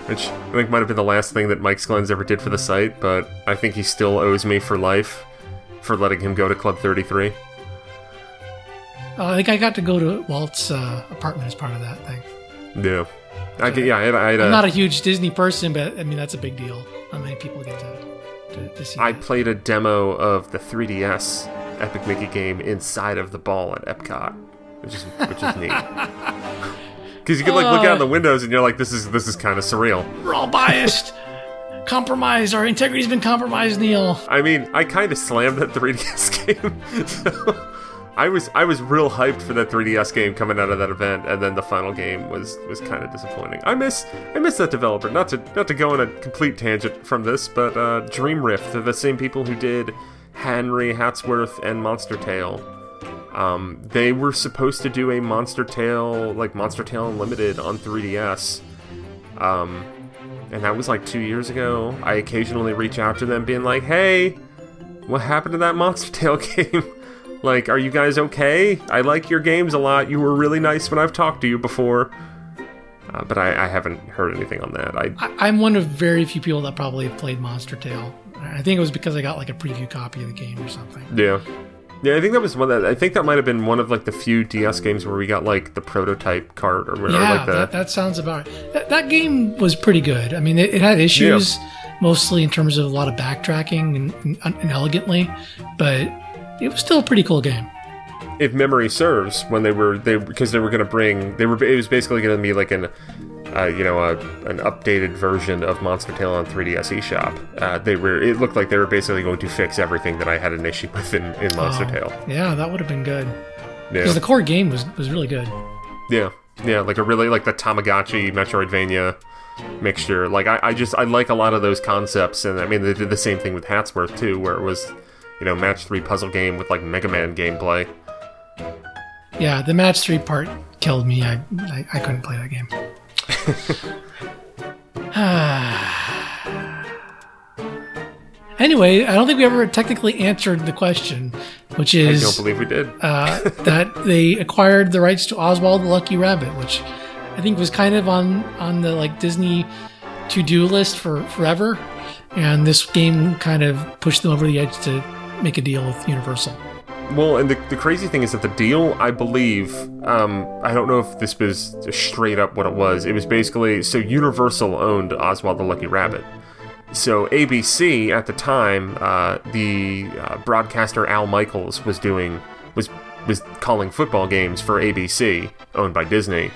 which I think might have been the last thing that Mike Sklens ever did for the site, but I think he still owes me for life for letting him go to Club 33. Uh, I think I got to go to Walt's uh, apartment as part of that thing. Yeah. I, get- yeah, I had, I, had I'm not a huge Disney person, but I mean that's a big deal. Not many people get to to, to see. I that. played a demo of the 3DS Epic Mickey game inside of the ball at Epcot, which is which is neat. Because you can like look out the windows and you're like, this is this is kind of surreal. We're all biased, compromised. Our integrity's been compromised, Neal. I mean, I kind of slammed that 3DS game. so I was I was real hyped for that 3DS game coming out of that event, and then the final game was was kind of disappointing. I miss I miss that developer. Not to not to go on a complete tangent from this, but uh, DreamRift, they're the same people who did Henry Hatsworth and Monster Tale. Um, they were supposed to do a Monster Tale like Monster Tale Unlimited on 3DS. Um, and that was like two years ago. I occasionally reach out to them, being like, "Hey, what happened to that Monster Tale game? like, are you guys okay? I like your games a lot. You were really nice when I've talked to you before." Uh, but I, I haven't heard anything on that. I I, I'm one of very few people that probably have played Monster Tale. I think it was because I got like a preview copy of the game or something. yeah, yeah. I think that was one that I think that might have been one of like the few DS games where we got like the prototype card or, whatever. Yeah, like the that, that sounds about right. That, that game was pretty good. I mean, it, it had issues, mostly in terms of a lot of backtracking and, and, and elegantly, but it was still a pretty cool game. if memory serves, when they were they because they were going to bring they were it was basically going to be like an uh, you know a, an updated version of Monster Tale on 3DS eShop. Uh, they were it looked like they were basically going to fix everything that I had an issue with in, in Monster Oh, Tale. Yeah, that would have been good Yeah, because the core game was was really good. yeah, yeah, like a really like the Tamagotchi Metroidvania mixture. Like I, I just I like a lot of those concepts, and I mean they did the same thing with Hatsworth too, where it was you know match three puzzle game with like Mega Man gameplay. Yeah, the match three part killed me. I I, I couldn't play that game. anyway, I don't think we ever technically answered the question, which is I don't believe we did. uh, that they acquired the rights to Oswald the Lucky Rabbit, which I think was kind of on on the like Disney to do list for forever, and this game kind of pushed them over the edge to make a deal with Universal. Well, and the, the crazy thing is that the deal, I believe, um, I don't know if this was straight up what it was. It was basically so Universal owned Oswald the Lucky Rabbit. So ABC at the time, uh, the uh, broadcaster Al Michaels was doing was was calling football games for ABC, owned by Disney.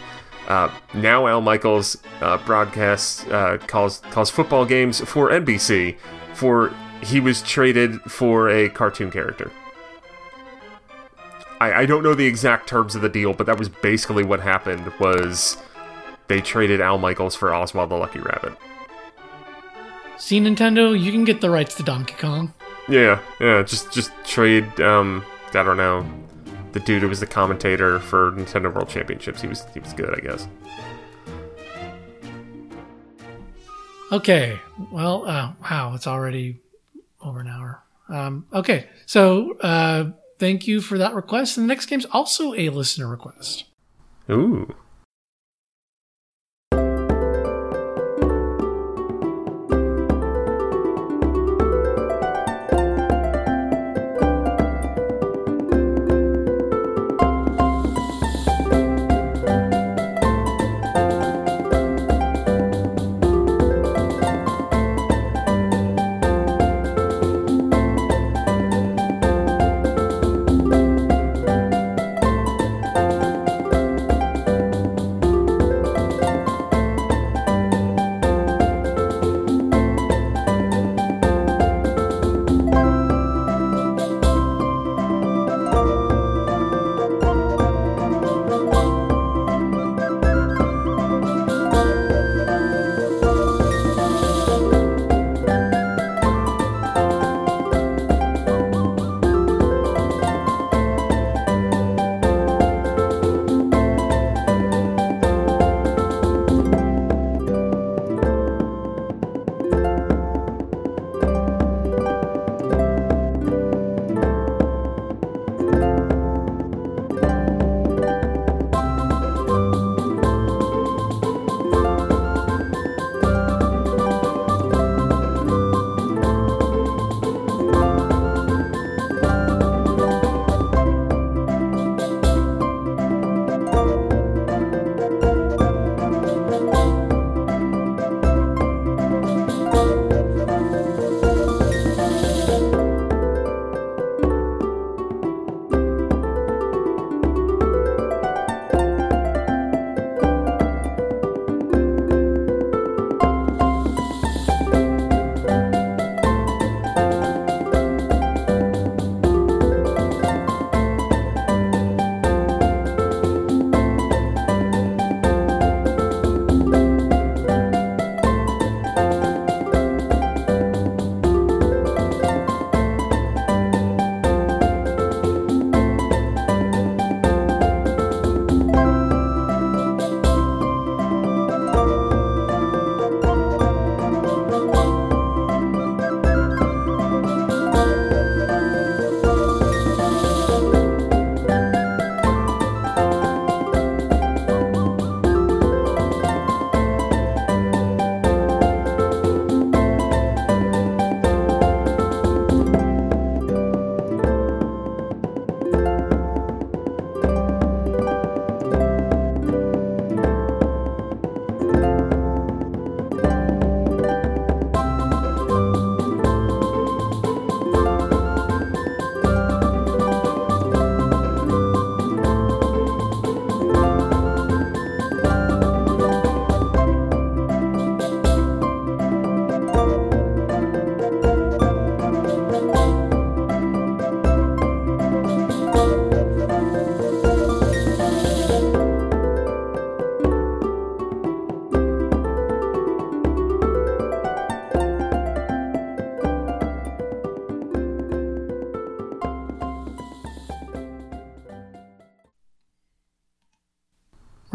Uh, now Al Michaels uh, broadcasts uh, calls calls football games for NBC. For he was traded for a cartoon character. I, I don't know the exact terms of the deal, but that was basically what happened. Was they traded Al Michaels for Oswald the Lucky Rabbit? See, Nintendo, you can get the rights to Donkey Kong. Yeah, yeah. Just just trade. Um, I don't know. The dude who was the commentator for Nintendo World Championships. He was he was good, I guess. Okay, well, uh, wow, it's already over an hour. Um, okay, so uh, thank you for that request. And the next game's also a listener request. Ooh.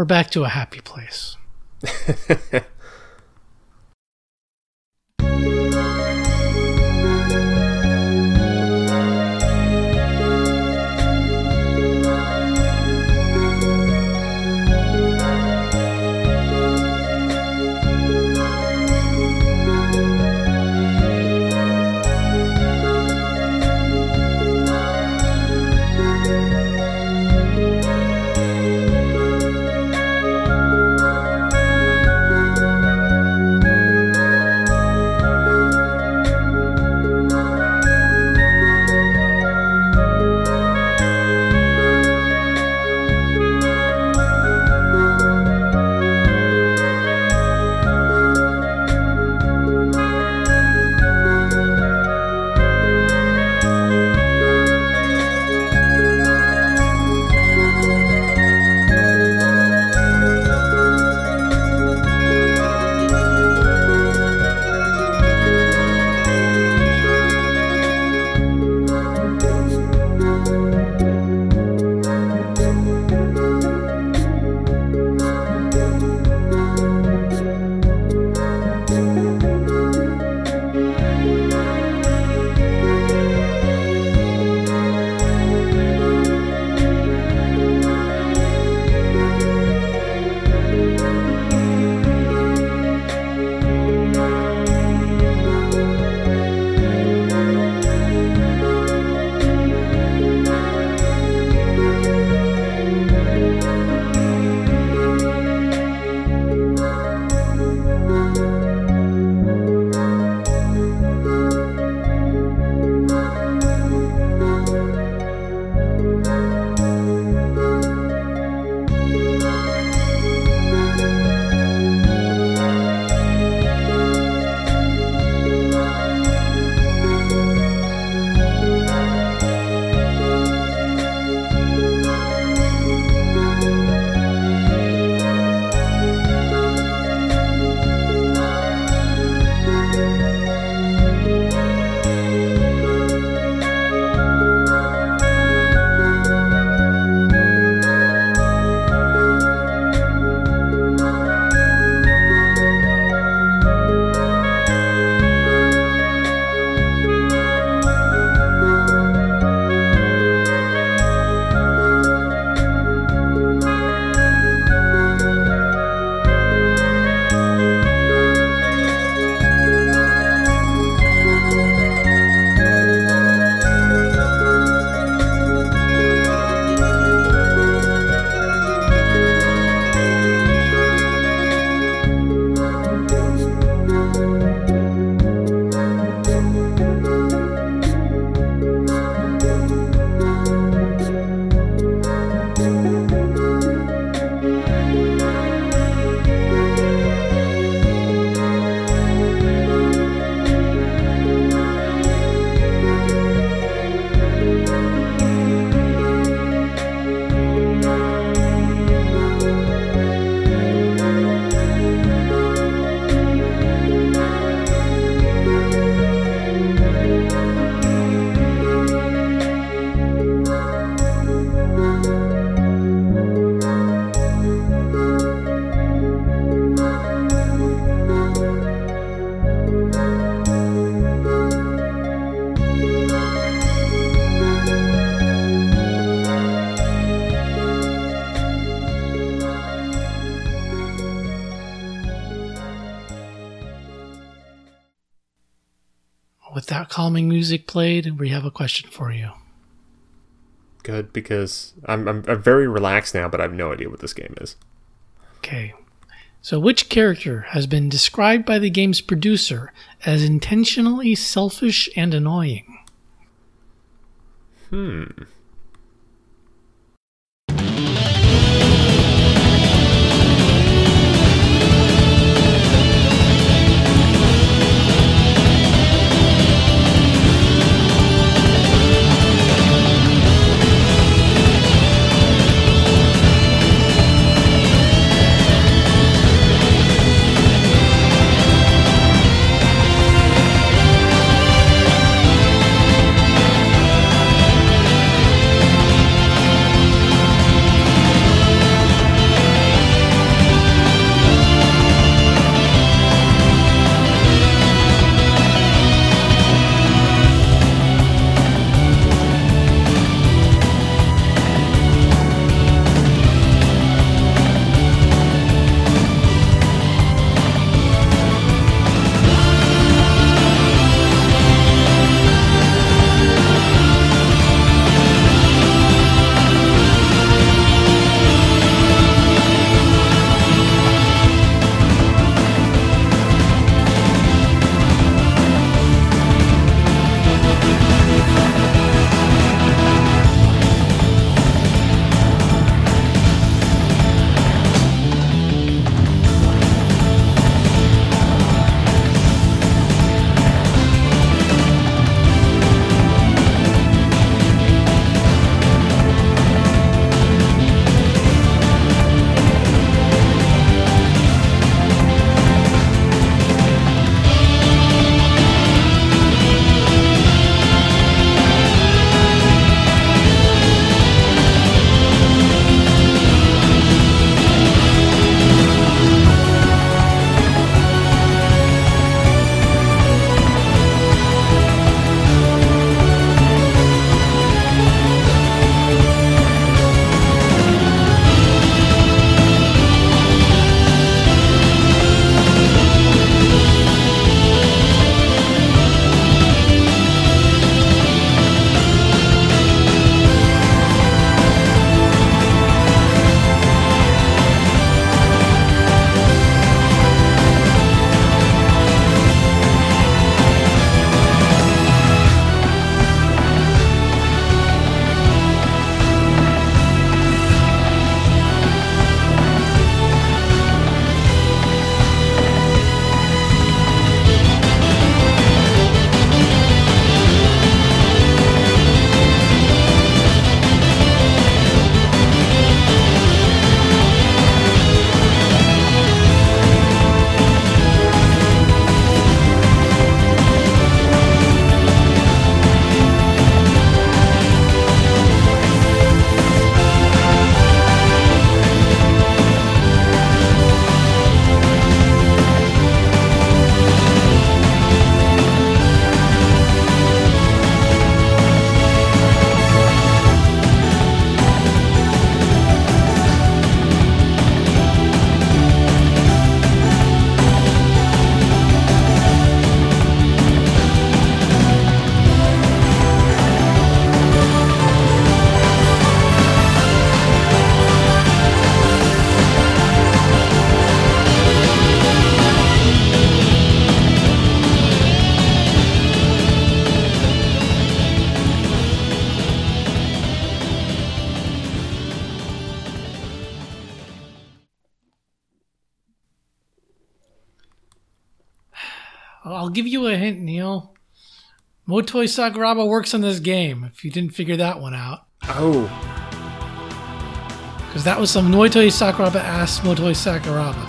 We're back to a happy place. calming music played, we have a question for you. Good because I'm, I'm I'm very relaxed now, but I have no idea what this game is. Okay. So, which character has been described by the game's producer as intentionally selfish and annoying? Hmm. Motoi Sakuraba works on this game. If you didn't figure that one out, Oh, because that was some Motoi Sakuraba asked Motoi Sakuraba.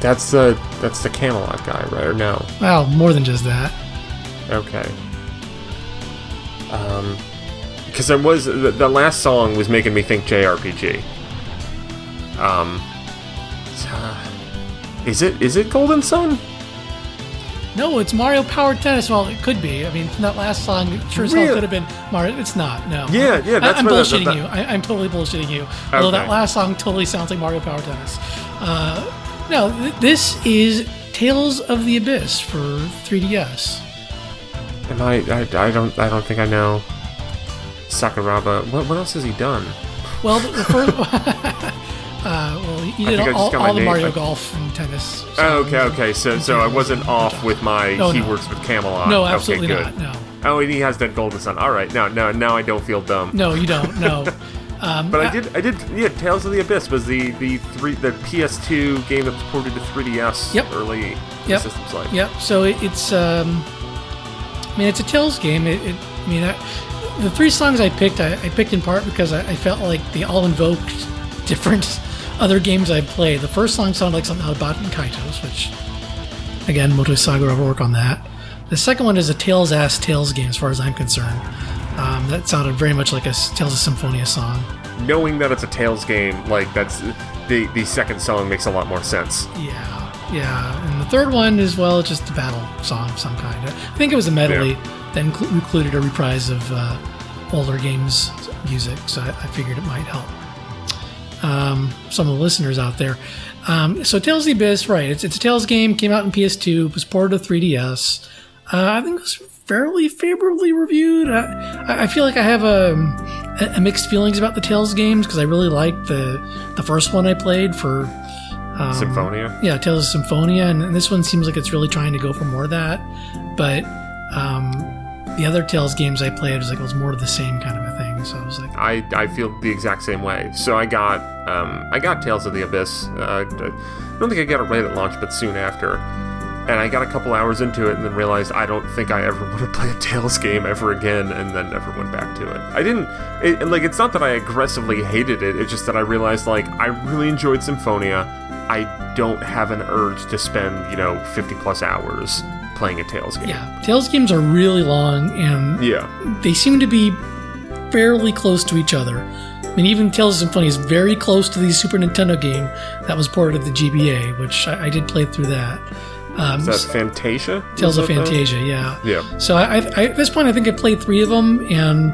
that's the that's the Camelot guy, right? Or no? Well, more than just that. Okay. Um, because there was the, the last song was making me think JRPG. Um, uh, is it is it Golden Sun? No, it's Mario Power Tennis. Well, it could be. I mean, from that last song, it sure as hell Really? could have been Mario. It's not. No. Yeah, yeah, I- that's I'm what- that- bullshitting that- you. I, I'm totally bullshitting you. Although that last song totally sounds like Mario Power Tennis. Uh, no, th- this is Tales of the Abyss for 3DS. Am I, I? I don't. I don't think I know. Sakuraba. What? What else has he done? Well, the, the first. uh, well, you I did I all, all the Mario I- Golf and tennis. Oh, okay, okay. So, so I wasn't off with my. No, he no. works with Camelot. No, Okay, absolutely good. not. No, Oh, and he has done Golden Sun. All right, now, now, now I don't feel dumb. no, you don't. No. Um, But I uh, did, I did. Yeah, Tales of the Abyss was the the three the PS2 game that was ported to 3DS Yep. early Yep. system's life. Yep. So it, it's, um, I mean, it's a Tales game. It, it I mean, I, the three songs I picked, I, I picked in part because I, I felt like they all invoked different other games I've played. The first song sounded like something out of Baten Kaitos, which, again, Motoi Sakuraba work on that. The second one is a Tales ass Tales game, as far as I'm concerned. Um, that sounded very much like a Tales of Symphonia song. Knowing that it's a Tales game, like that's the the second song makes a lot more sense. Yeah, yeah. And the third one is well, just a battle song of some kind. I think it was a medley that inclu- included a reprise of uh, older games music, so I, I figured it might help um, some of the listeners out there. Um, so Tales of the Abyss, right? It's it's a Tales game. Came out in PS2. Was ported to 3DS. Uh, I think it was fairly favorably reviewed. I, I- feel like I have a, a, a mixed feelings about the Tales games because I really liked the the first one I played for um, Symphonia. yeah, Tales of Symphonia, and, and this one seems like it's really trying to go for more of that. But um, the other Tales games I played was like it was more of the same kind of a thing. So I was like, I, I feel the exact same way. So I got um, I got Tales of the Abyss. Uh, I don't think I got it right at launch, but soon after. And I got a couple hours into it, and then realized I don't think I ever want to play a Tales game ever again, and then never went back to it. I didn't it, like. It's not that I aggressively hated it. It's just that I realized like I really enjoyed Symphonia. I don't have an urge to spend you know 50 plus hours playing a Tales game. yeah, Tales games are really long, and Yeah. they seem to be fairly close to each other. I mean, even Tales of Symphonia is very close to the Super Nintendo game that was ported to the GBA, which I, I did play through that. Um, Is that Fantasia? Tales of that Fantasia, yeah. Yeah. So I, I, at this point, I think I played three of them, and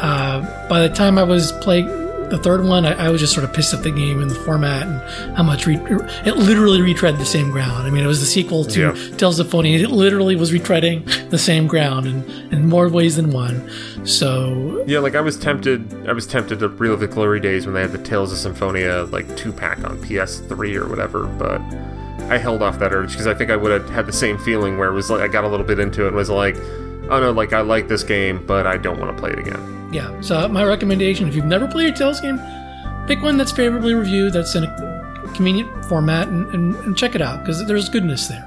uh, by the time I was playing the third one, I, I was just sort of pissed at the game and the format and how much re- it literally retread the same ground. I mean, it was the sequel to Yeah. Tales of Symphonia. It literally was retreading the same ground in, in more ways than one. So Yeah, like I was tempted. I was tempted to relive the glory days when they had the Tales of Symphonia like two pack on PS3 or whatever, but I held off that urge because I think I would have had the same feeling where it was like I got a little bit into it and was like, oh no, like I like this game, but I don't want to play it again. yeah. So my recommendation, if you've never played a Tales game, pick one that's favorably reviewed, that's in a convenient format, and, and, and check it out because there's goodness there.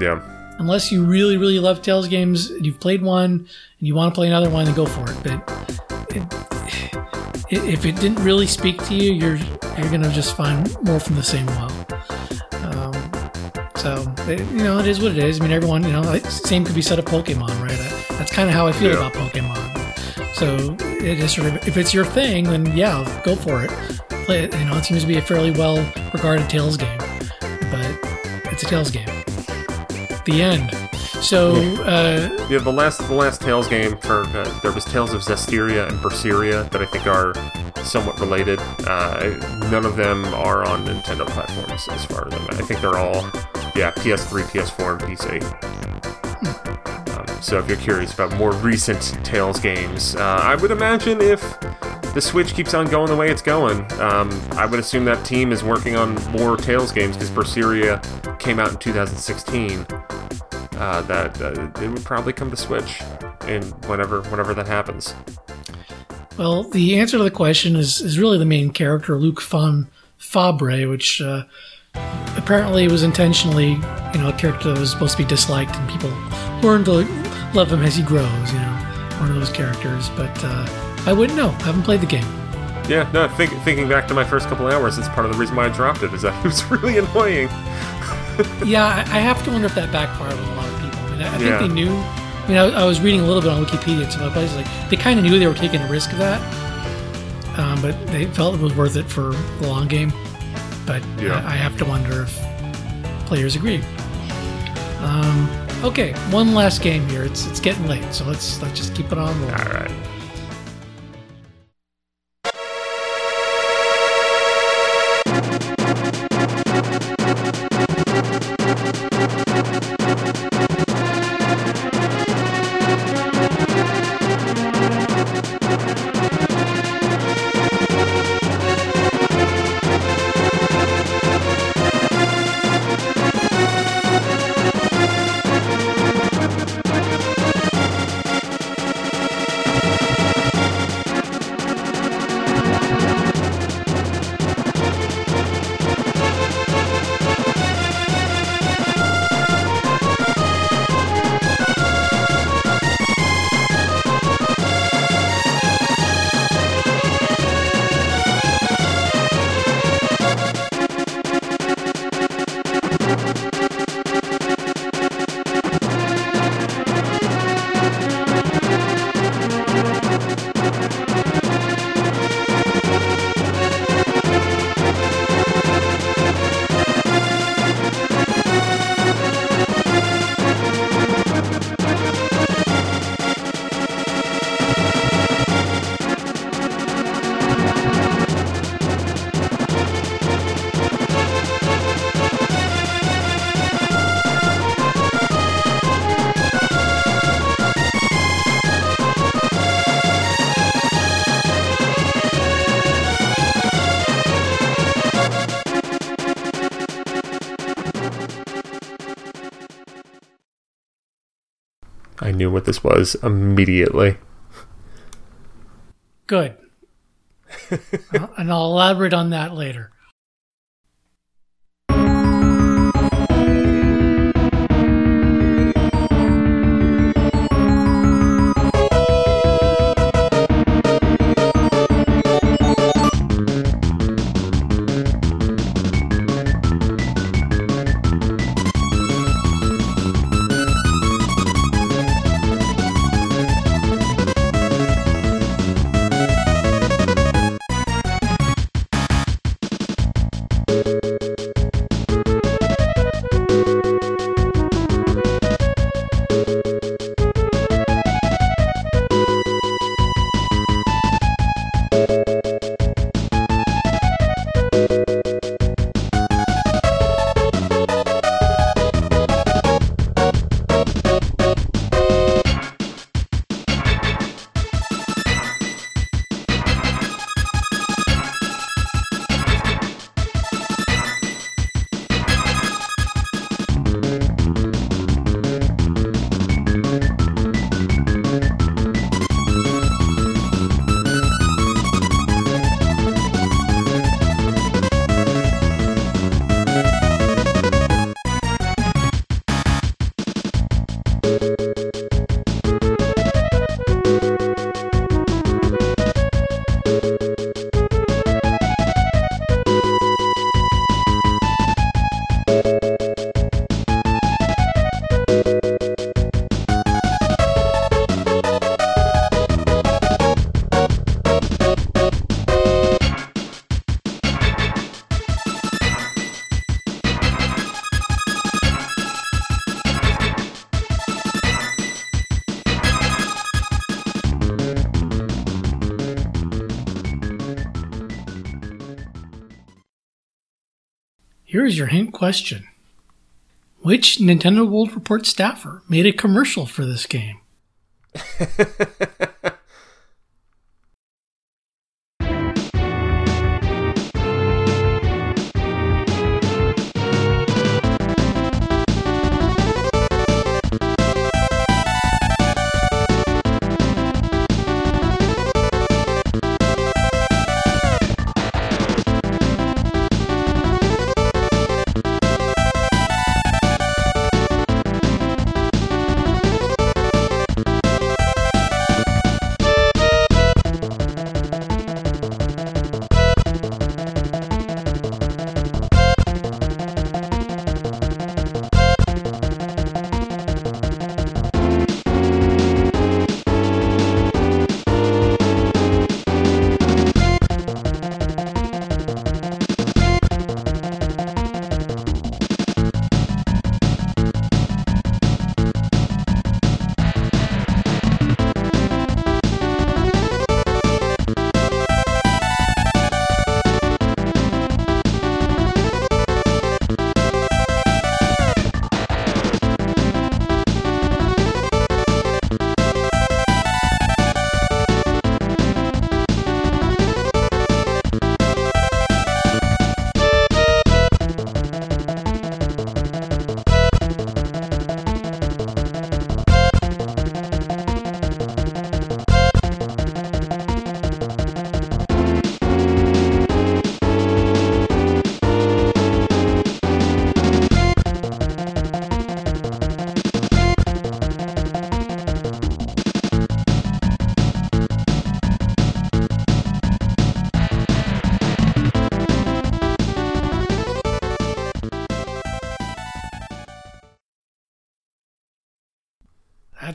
Yeah, unless you really really love Tales games you've played one and you want to play another one, then go for it. But it, it, if it didn't really speak to you, you're you're gonna just find more from the same well. Um, so it, you know, it is what it is. I mean, everyone, you know, like, same could be said of Pokemon, right? That's kind of how I feel Yeah. about Pokemon. So it is sort of if it's your thing, then yeah, go for it. Play it. You know, it seems to be a fairly well regarded Tales game, but it's a Tales game. The end. So uh, yeah. The last the last Tales game for uh, there was Tales of Zestiria and Berseria that I think are somewhat related. Uh, none of them are on Nintendo platforms as far as I know. I think they're all yeah PS3, PS4, and PC. So if you're curious about more recent Tales games, uh, I would imagine if the Switch keeps on going the way it's going, um, I would assume that team is working on more Tales games because Berseria came out in 2016. Uh, that uh, it would probably come to Switch, in whenever whenever that happens. well, the answer to the question is is really the main character, Luke von Fabre, which uh, apparently was intentionally you know, a character that was supposed to be disliked, and people learn to love him as he grows. You know, one of those characters. But uh, I wouldn't know. I haven't played the game. Yeah, no. Think, thinking back to my first couple hours, it's part of the reason why I dropped it. Is that it was really annoying. yeah, I, I have to wonder if that backfired with a lot of people. I, mean, I, I Yeah. think they knew. I mean, I, was reading a little bit on Wikipedia and some other places. Like they kind of knew they were taking a risk of that, um, but they felt it was worth it for the long game. But Yeah. I, I have to wonder if players agree. Um, okay, one last game here. It's it's getting late, so let's let's just keep it on. All right. I knew what this was immediately. Good. Uh, and I'll elaborate on that later. Here's your hint question Which Nintendo World Report staffer made a commercial for this game?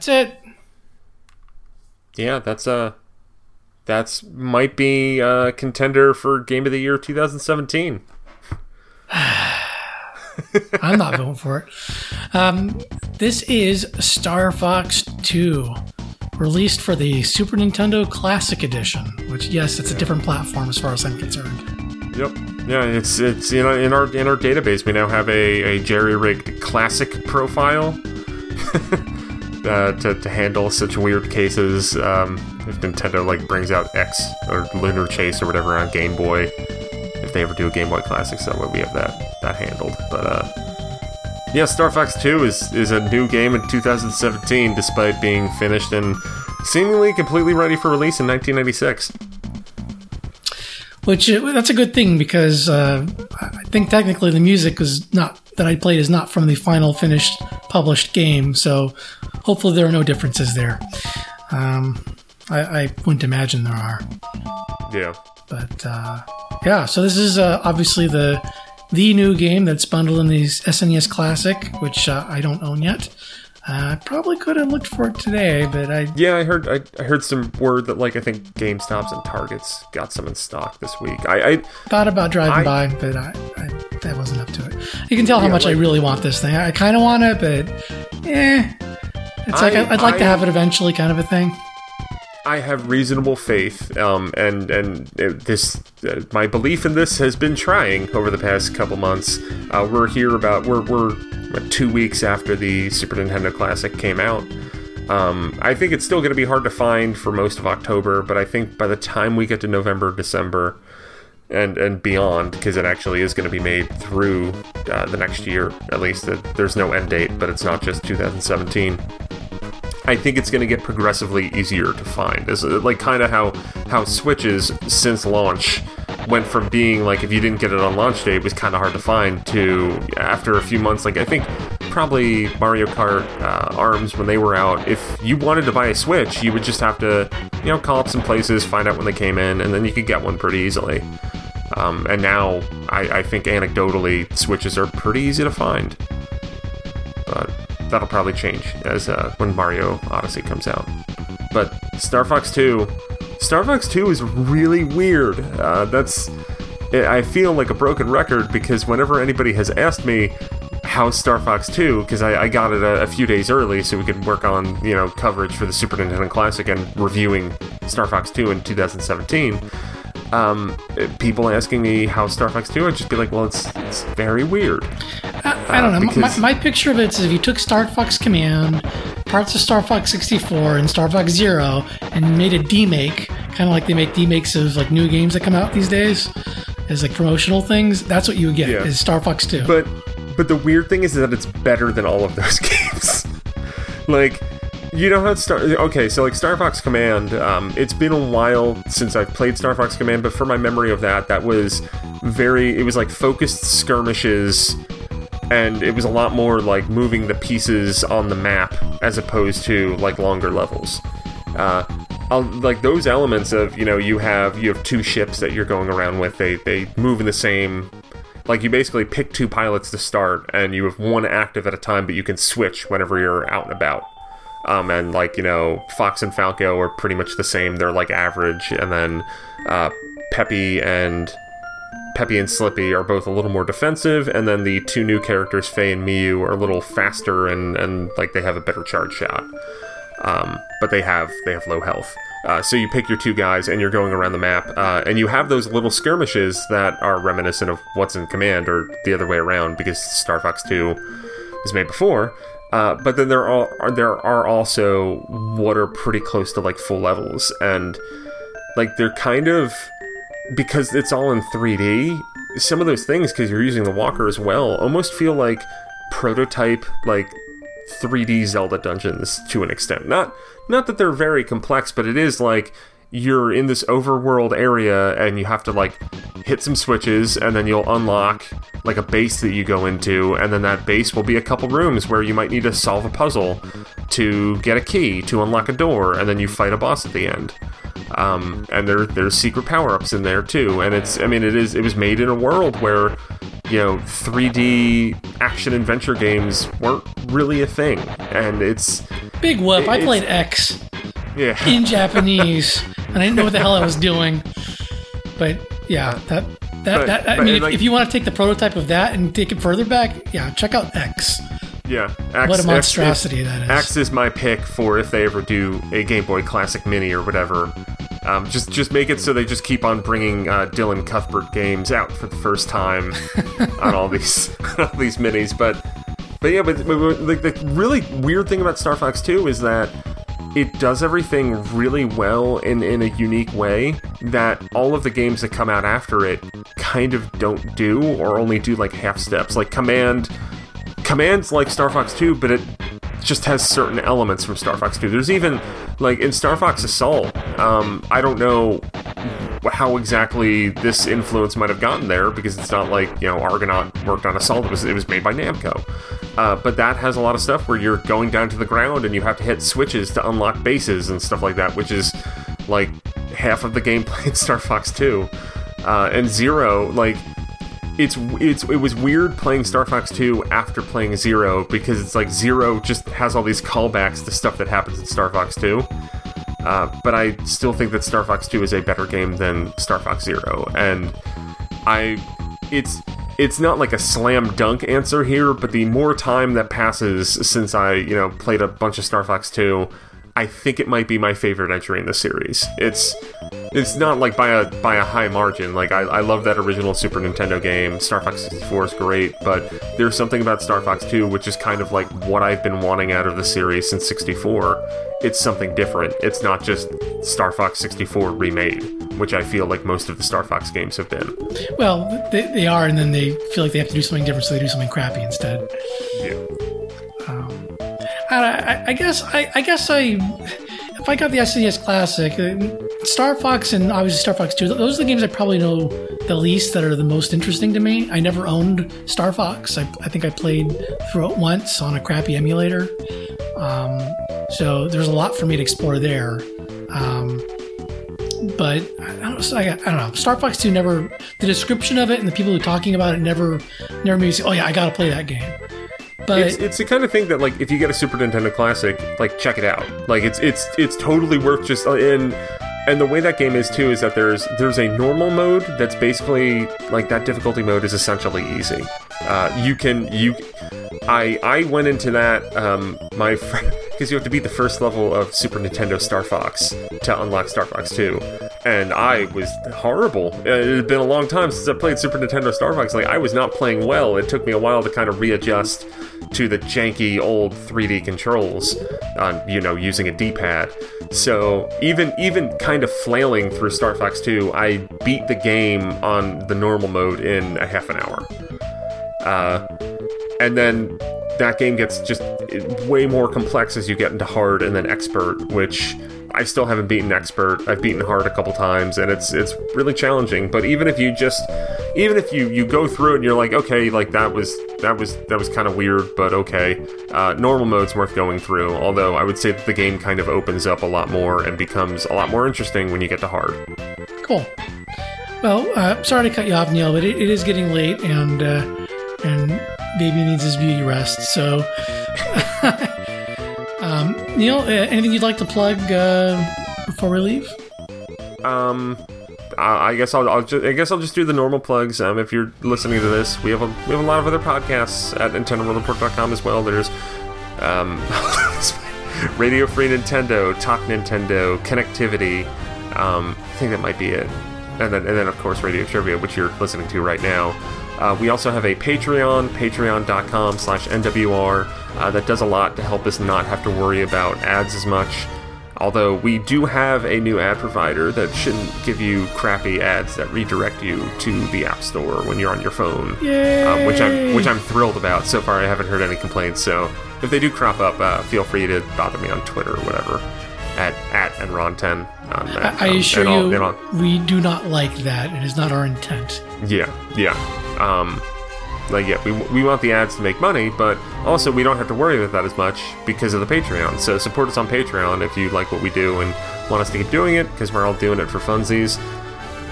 That's it. Yeah, that's uh that's might be a contender for Game of the Year 2017. I'm not voting for it. Um, this is Star Fox 2, released for the Super Nintendo Classic Edition. Which, yes, it's a different platform as far as I'm concerned. Yep. Yeah, it's it's you know in our in our database we now have a, a jerry rigged classic profile uh, to, to handle such weird cases. Um, if Nintendo like brings out X or Lunar Chase or whatever on Game Boy, if they ever do a Game Boy Classic, that we have that that handled. But uh, yeah, Star Fox 2 is is a new game in 2017, despite being finished and seemingly completely ready for release in 1996. Which uh, that's a good thing because uh, I think technically the music is not that I played is not from the final finished published game. So hopefully there are no differences there. Um, I, I wouldn't imagine there are. Yeah. But uh, yeah, so this is uh, obviously the the new game that's bundled in the SNES Classic, which uh, I don't own yet. Uh, I probably could have looked for it today, but I Yeah, I heard I, I heard some word that like I think GameStops and Targets got some in stock this week. I, I thought about driving by, but I, I that wasn't up to it. You can tell how Yeah, much I really want this thing. I kind of want it, but eh, it's like I- I, would like to have it eventually, kind of a thing. I have reasonable faith, um, and and uh, this uh, my belief in this has been trying over the past couple months. Uh, we're here about we're we're two weeks after the Super Nintendo Classic came out. Um, I think it's still going to be hard to find for most of October, but I think by the time we get to November, December, and and beyond, because it actually is going to be made through uh, the next year at least. That there's no end date, but it's not just 2017. I think it's going to get progressively easier to find. Like kind of how how Switches since launch went from being like if you didn't get it on launch day, it was kind of hard to find to after a few months. Like I think probably Mario Kart uh, Arms when they were out. If you wanted to buy a Switch, you would just have to you know call up some places, find out when they came in, and then you could get one pretty easily. Um, and now I, I think anecdotally Switches are pretty easy to find but that'll probably change as uh, when Mario Odyssey comes out. But Star Fox 2, Star Fox 2 is really weird. Uh, that's I feel like a broken record because whenever anybody has asked me how Star Fox 2, because I, I got it a, a few days early so we could work on you know coverage for the Super Nintendo Classic and reviewing Star Fox 2 in 2017. Um, people asking me how Star Fox 2, I'd just be like, well, it's it's very weird. I don't know. because- my, my picture of it is if you took Star Fox Command, parts of Star Fox 64 and Star Fox Zero, and made a demake, kind of like they make demakes of like new games that come out these days, as like promotional things. That's what you would get Yeah. is Star Fox 2. But but the weird thing is that it's better than all of those games. like you know how Star okay, so like Star Fox Command, um, it's been a while since I've played Star Fox Command, but for my memory of that, that was very it was like focused skirmishes and it was a lot more like moving the pieces on the map as opposed to like longer levels. Uh, like those elements of you know you have you have two ships that you're going around with. They they move in the same. Like you basically pick two pilots to start, and you have one active at a time, but you can switch whenever you're out and about. Um, and like you know, Fox and Falco are pretty much the same. They're like average, and then uh, Peppy and Peppy and Slippy are both a little more defensive, and then the two new characters, Faye and Miyu, are a little faster and, and like they have a better charge shot. Um, but they have they have low health. Uh, so you pick your two guys and you're going around the map, uh, and you have those little skirmishes that are reminiscent of what's in Command, or the other way around, because Star Fox 2 was made before. Uh, but then there are there are also what are pretty close to like full levels, and like they're kind of because it's all in 3D. Some of those things, because you're using the walker as well, almost feel like prototype like 3D Zelda dungeons to an extent. Not not that they're very complex, but it is like you're in this overworld area and you have to like hit some switches and then you'll unlock like a base that you go into and then that base will be a couple rooms where you might need to solve a puzzle to get a key to unlock a door and then you fight a boss at the end. Um, and there there's secret power-ups in there too. And it's i mean it is it was made in a world where you know 3D action adventure games weren't really a thing, and it's Big whoop. I played X yeah. in Japanese, and I didn't know what the hell I was doing. But yeah, that that, But- that I mean, if, like- if you want to take the prototype of that and take it further back, yeah, check out X. Yeah, X, What a X- monstrosity that is. X is my pick for if they ever do a Game Boy Classic Mini or whatever. Um, just just make it so they just keep on bringing uh, Dylan Cuthbert games out for the first time on all these all these minis. But but yeah, but, but, but, like the really weird thing about Star Fox 2 is that it does everything really well in, in a unique way that all of the games that come out after it kind of don't do or only do like half steps. Like Command Command's like Star Fox 2, but it just has certain elements from Star Fox 2. There's even like in Star Fox Assault, um, I don't know how exactly this influence might have gotten there because it's not like you know Argonaut worked on Assault. It was it was made by Namco, uh, but that has a lot of stuff where you're going down to the ground and you have to hit switches to unlock bases and stuff like that, which is like half of the gameplay in Star Fox 2. Uh, and Zero, like it's it's it was weird playing Star Fox 2 after playing Zero because it's like Zero just has all these callbacks to stuff that happens in Star Fox 2. Uh, but I still think that Star Fox 2 is a better game than Star Fox Zero, and I it's it's not like a slam dunk answer here, but the more time that passes since I you know played a bunch of Star Fox 2, I think it might be my favorite entry in the series. It's it's not like by a by a high margin. Like I, I love that original Super Nintendo game. Star Fox 64 is great, but there's something about Star Fox 2 which is kind of like what I've been wanting out of the series since 64. It's something different. It's not just Star Fox 64 remade, which I feel like most of the Star Fox games have been. Well, they, they are, and then they feel like they have to do something different, so they do something crappy instead. Yeah. I, I, I guess I, I guess I if I got the SNES Classic, uh, Star Fox and obviously Star Fox Two, those are the games I probably know the least that are the most interesting to me. I never owned Star Fox. I, I think I played through it once on a crappy emulator. Um, so there's a lot for me to explore there. Um, but I don't, I, don't know. Star Fox 2 never, the description of it and the people who are talking about it never, never made me say, oh yeah, I gotta play that game. But It's, it's the kind of thing that like if you get a Super Nintendo Classic, like check it out. Like it's it's it's totally worth just and and the way that game is too is that there's there's a normal mode that's basically like that difficulty mode is essentially easy. Uh, you can you I I went into that um my because you have to beat the first level of Super Nintendo Star Fox to unlock Star Fox 2 and I was horrible. Uh, It had been a long time since I played Super Nintendo Star Fox. Like I was not playing well. It took me a while to kind of readjust to the janky old 3D controls on you know using a D-pad. So even even kind of flailing through Star Fox 2, I beat the game on the normal mode in a half an hour. Uh, and then that game gets just way more complex as you get into hard and then expert, which I still haven't beaten expert. I've beaten hard a couple times, and it's it's really challenging. But even if you just even if you you go through it and you're like, okay, like that was that was that was kind of weird, but okay, uh, normal mode's worth going through. Although I would say that the game kind of opens up a lot more and becomes a lot more interesting when you get to hard. Cool. Well, uh, sorry to cut you off, Neal, but it, it is getting late, and uh, and baby needs his beauty rest. So, um, Neal, uh, anything you'd like to plug uh, before we leave? Um, I guess I'll, I'll just, I guess I'll just do the normal plugs. Um, if you're listening to this, we have a we have a lot of other podcasts at NintendoWorldReport.com as well. There's um, Radio Free Nintendo, Talk Nintendo, Connectivity. Um, I think that might be it. And then and then of course Radio Trivia, which you're listening to right now. Uh, we also have a Patreon, patreon.com slash NWR, uh, that does a lot to help us not have to worry about ads as much. Although we do have a new ad provider that shouldn't give you crappy ads that redirect you to the App Store when you're on your phone, um, which I'm which I'm thrilled about. So far, I haven't heard any complaints. So if they do crop up, uh, feel free to bother me on Twitter or whatever at at Enron10. On that, I, I um, assure you, and I'll- we do not like that. It is not our intent. yeah, yeah. Um, like, yeah, we, we want the ads to make money, but also we don't have to worry about that as much because of the Patreon. So support us on Patreon if you like what we do and want us to keep doing it because we're all doing it for funsies.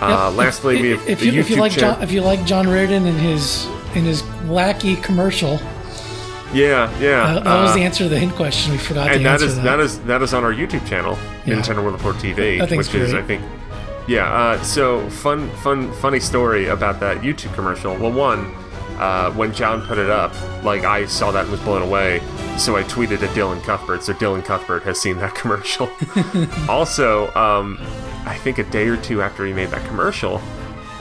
Uh, Yep. lastly, if, we have if, the you, if you like channel. John, if you like John Rairdin and his in his wacky commercial. Yeah, yeah. Uh, that was uh, the answer to the hint question. We forgot and to that answer is that. that is that is on our YouTube channel, Yeah. Nintendo World Report TV, which it's is. I think, yeah. Uh, so fun, fun, funny story about that YouTube commercial. Well, one, uh, when John put it up, like I saw that and was blown away. So I tweeted at Dylan Cuthbert. So Dylan Cuthbert has seen that commercial. also, um, I think a day or two after he made that commercial,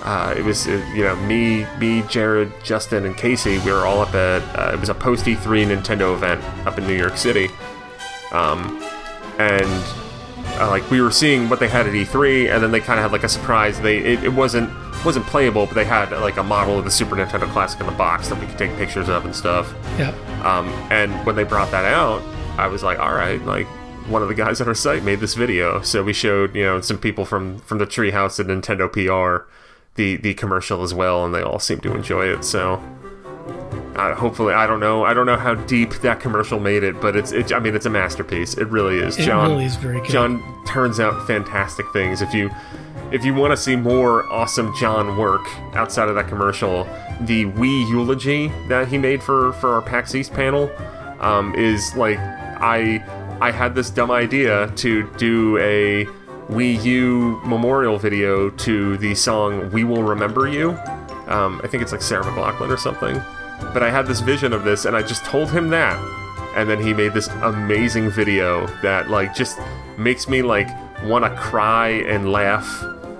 uh, it was uh, you know me, me, Jared, Justin, and Casey. We were all up at uh, it was a post E3 Nintendo event up in New York City, um, and uh, like we were seeing what they had at E3, and then they kind of had like a surprise. They it, it wasn't wasn't playable, but they had like a model of the Super Nintendo Classic in the box that we could take pictures of and stuff. yeah. Um, and when they brought that out, I was like, all right, like one of the guys on our site made this video, so we showed you know some people from from the Treehouse at Nintendo PR the the commercial as well, and they all seemed to enjoy it. So. Uh, hopefully, I don't know. I don't know how deep that commercial made it, but it's. It, I mean, it's a masterpiece. It really is. It John really is very good. John turns out fantastic things. If you if you want to see more awesome John work outside of that commercial, the Wii eulogy that he made for for our PAX East panel um, is like I I had this dumb idea to do a Wii U memorial video to the song "We Will Remember You." Um, I think it's like Sarah McLachlan or something. But I had this vision of this, and I just told him that, and then he made this amazing video that like just makes me like want to cry and laugh.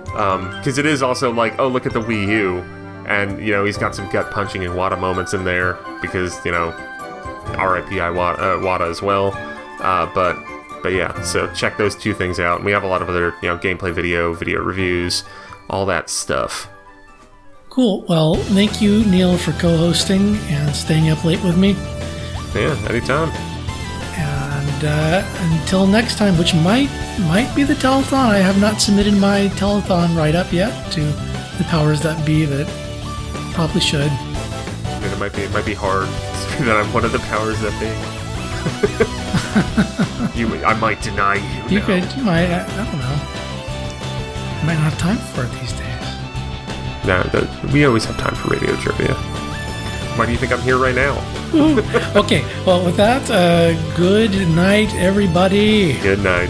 Because it is also like oh look at the Wii U. And you know he's got some gut punching and Wada moments in there because you know RIP Iwata, uh, Wada as well. Uh, but but yeah so check those two things out. And we have a lot of other you know gameplay video video reviews all that stuff Cool. Well, thank you, Neal, for co-hosting and staying up late with me. yeah anytime And uh, until next time, which might might be the telethon. I have not submitted my telethon write up yet to the powers that be. That probably should. I mean, it might be it might be hard that I'm one of the powers that be. you, I might deny you. You now. could. You might. I, I don't know. You might not have time for it these days. No, that, we always have time for radio trivia. Why do you think I'm here right now? Okay. Well, with that, uh, good night, everybody. Good night.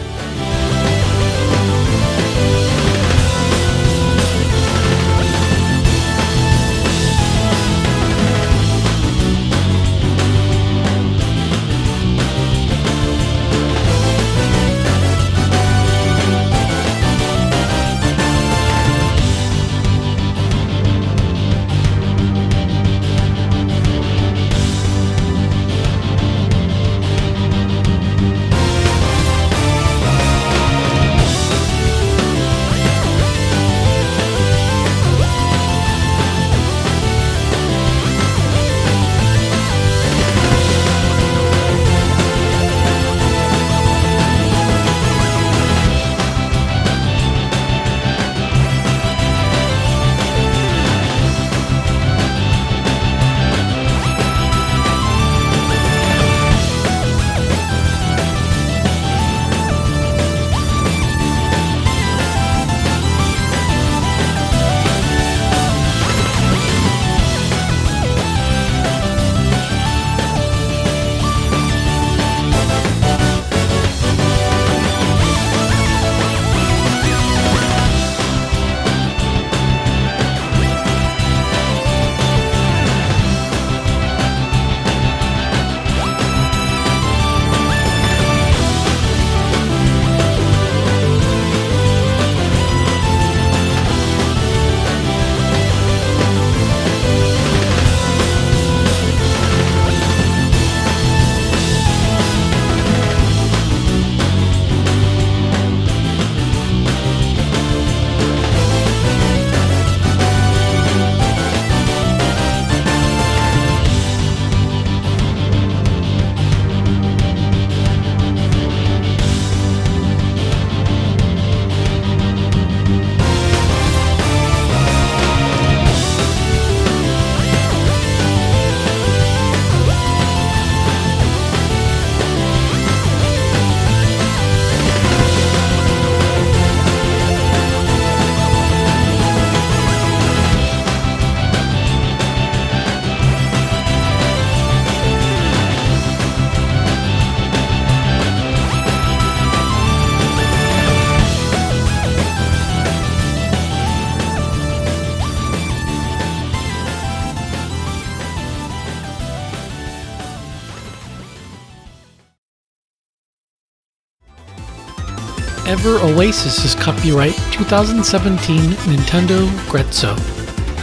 Ever Oasis is copyright 2017 Nintendo Grezzo.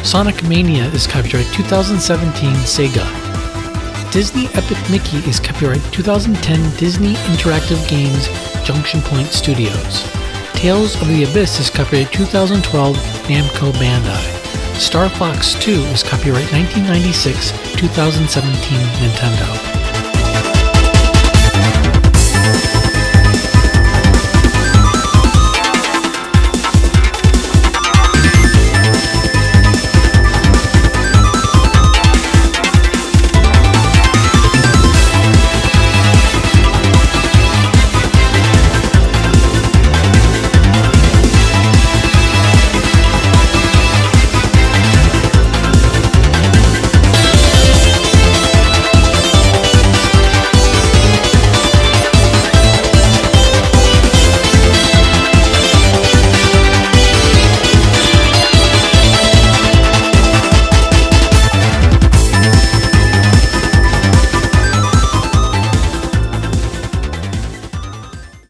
Sonic Mania is copyright 2017 Sega. Disney Epic Mickey is copyright 2010 Disney Interactive Games Junction Point Studios. Tales of the Abyss is copyright 2012 Namco Bandai. Star Fox 2 is copyright 1996 2017 Nintendo.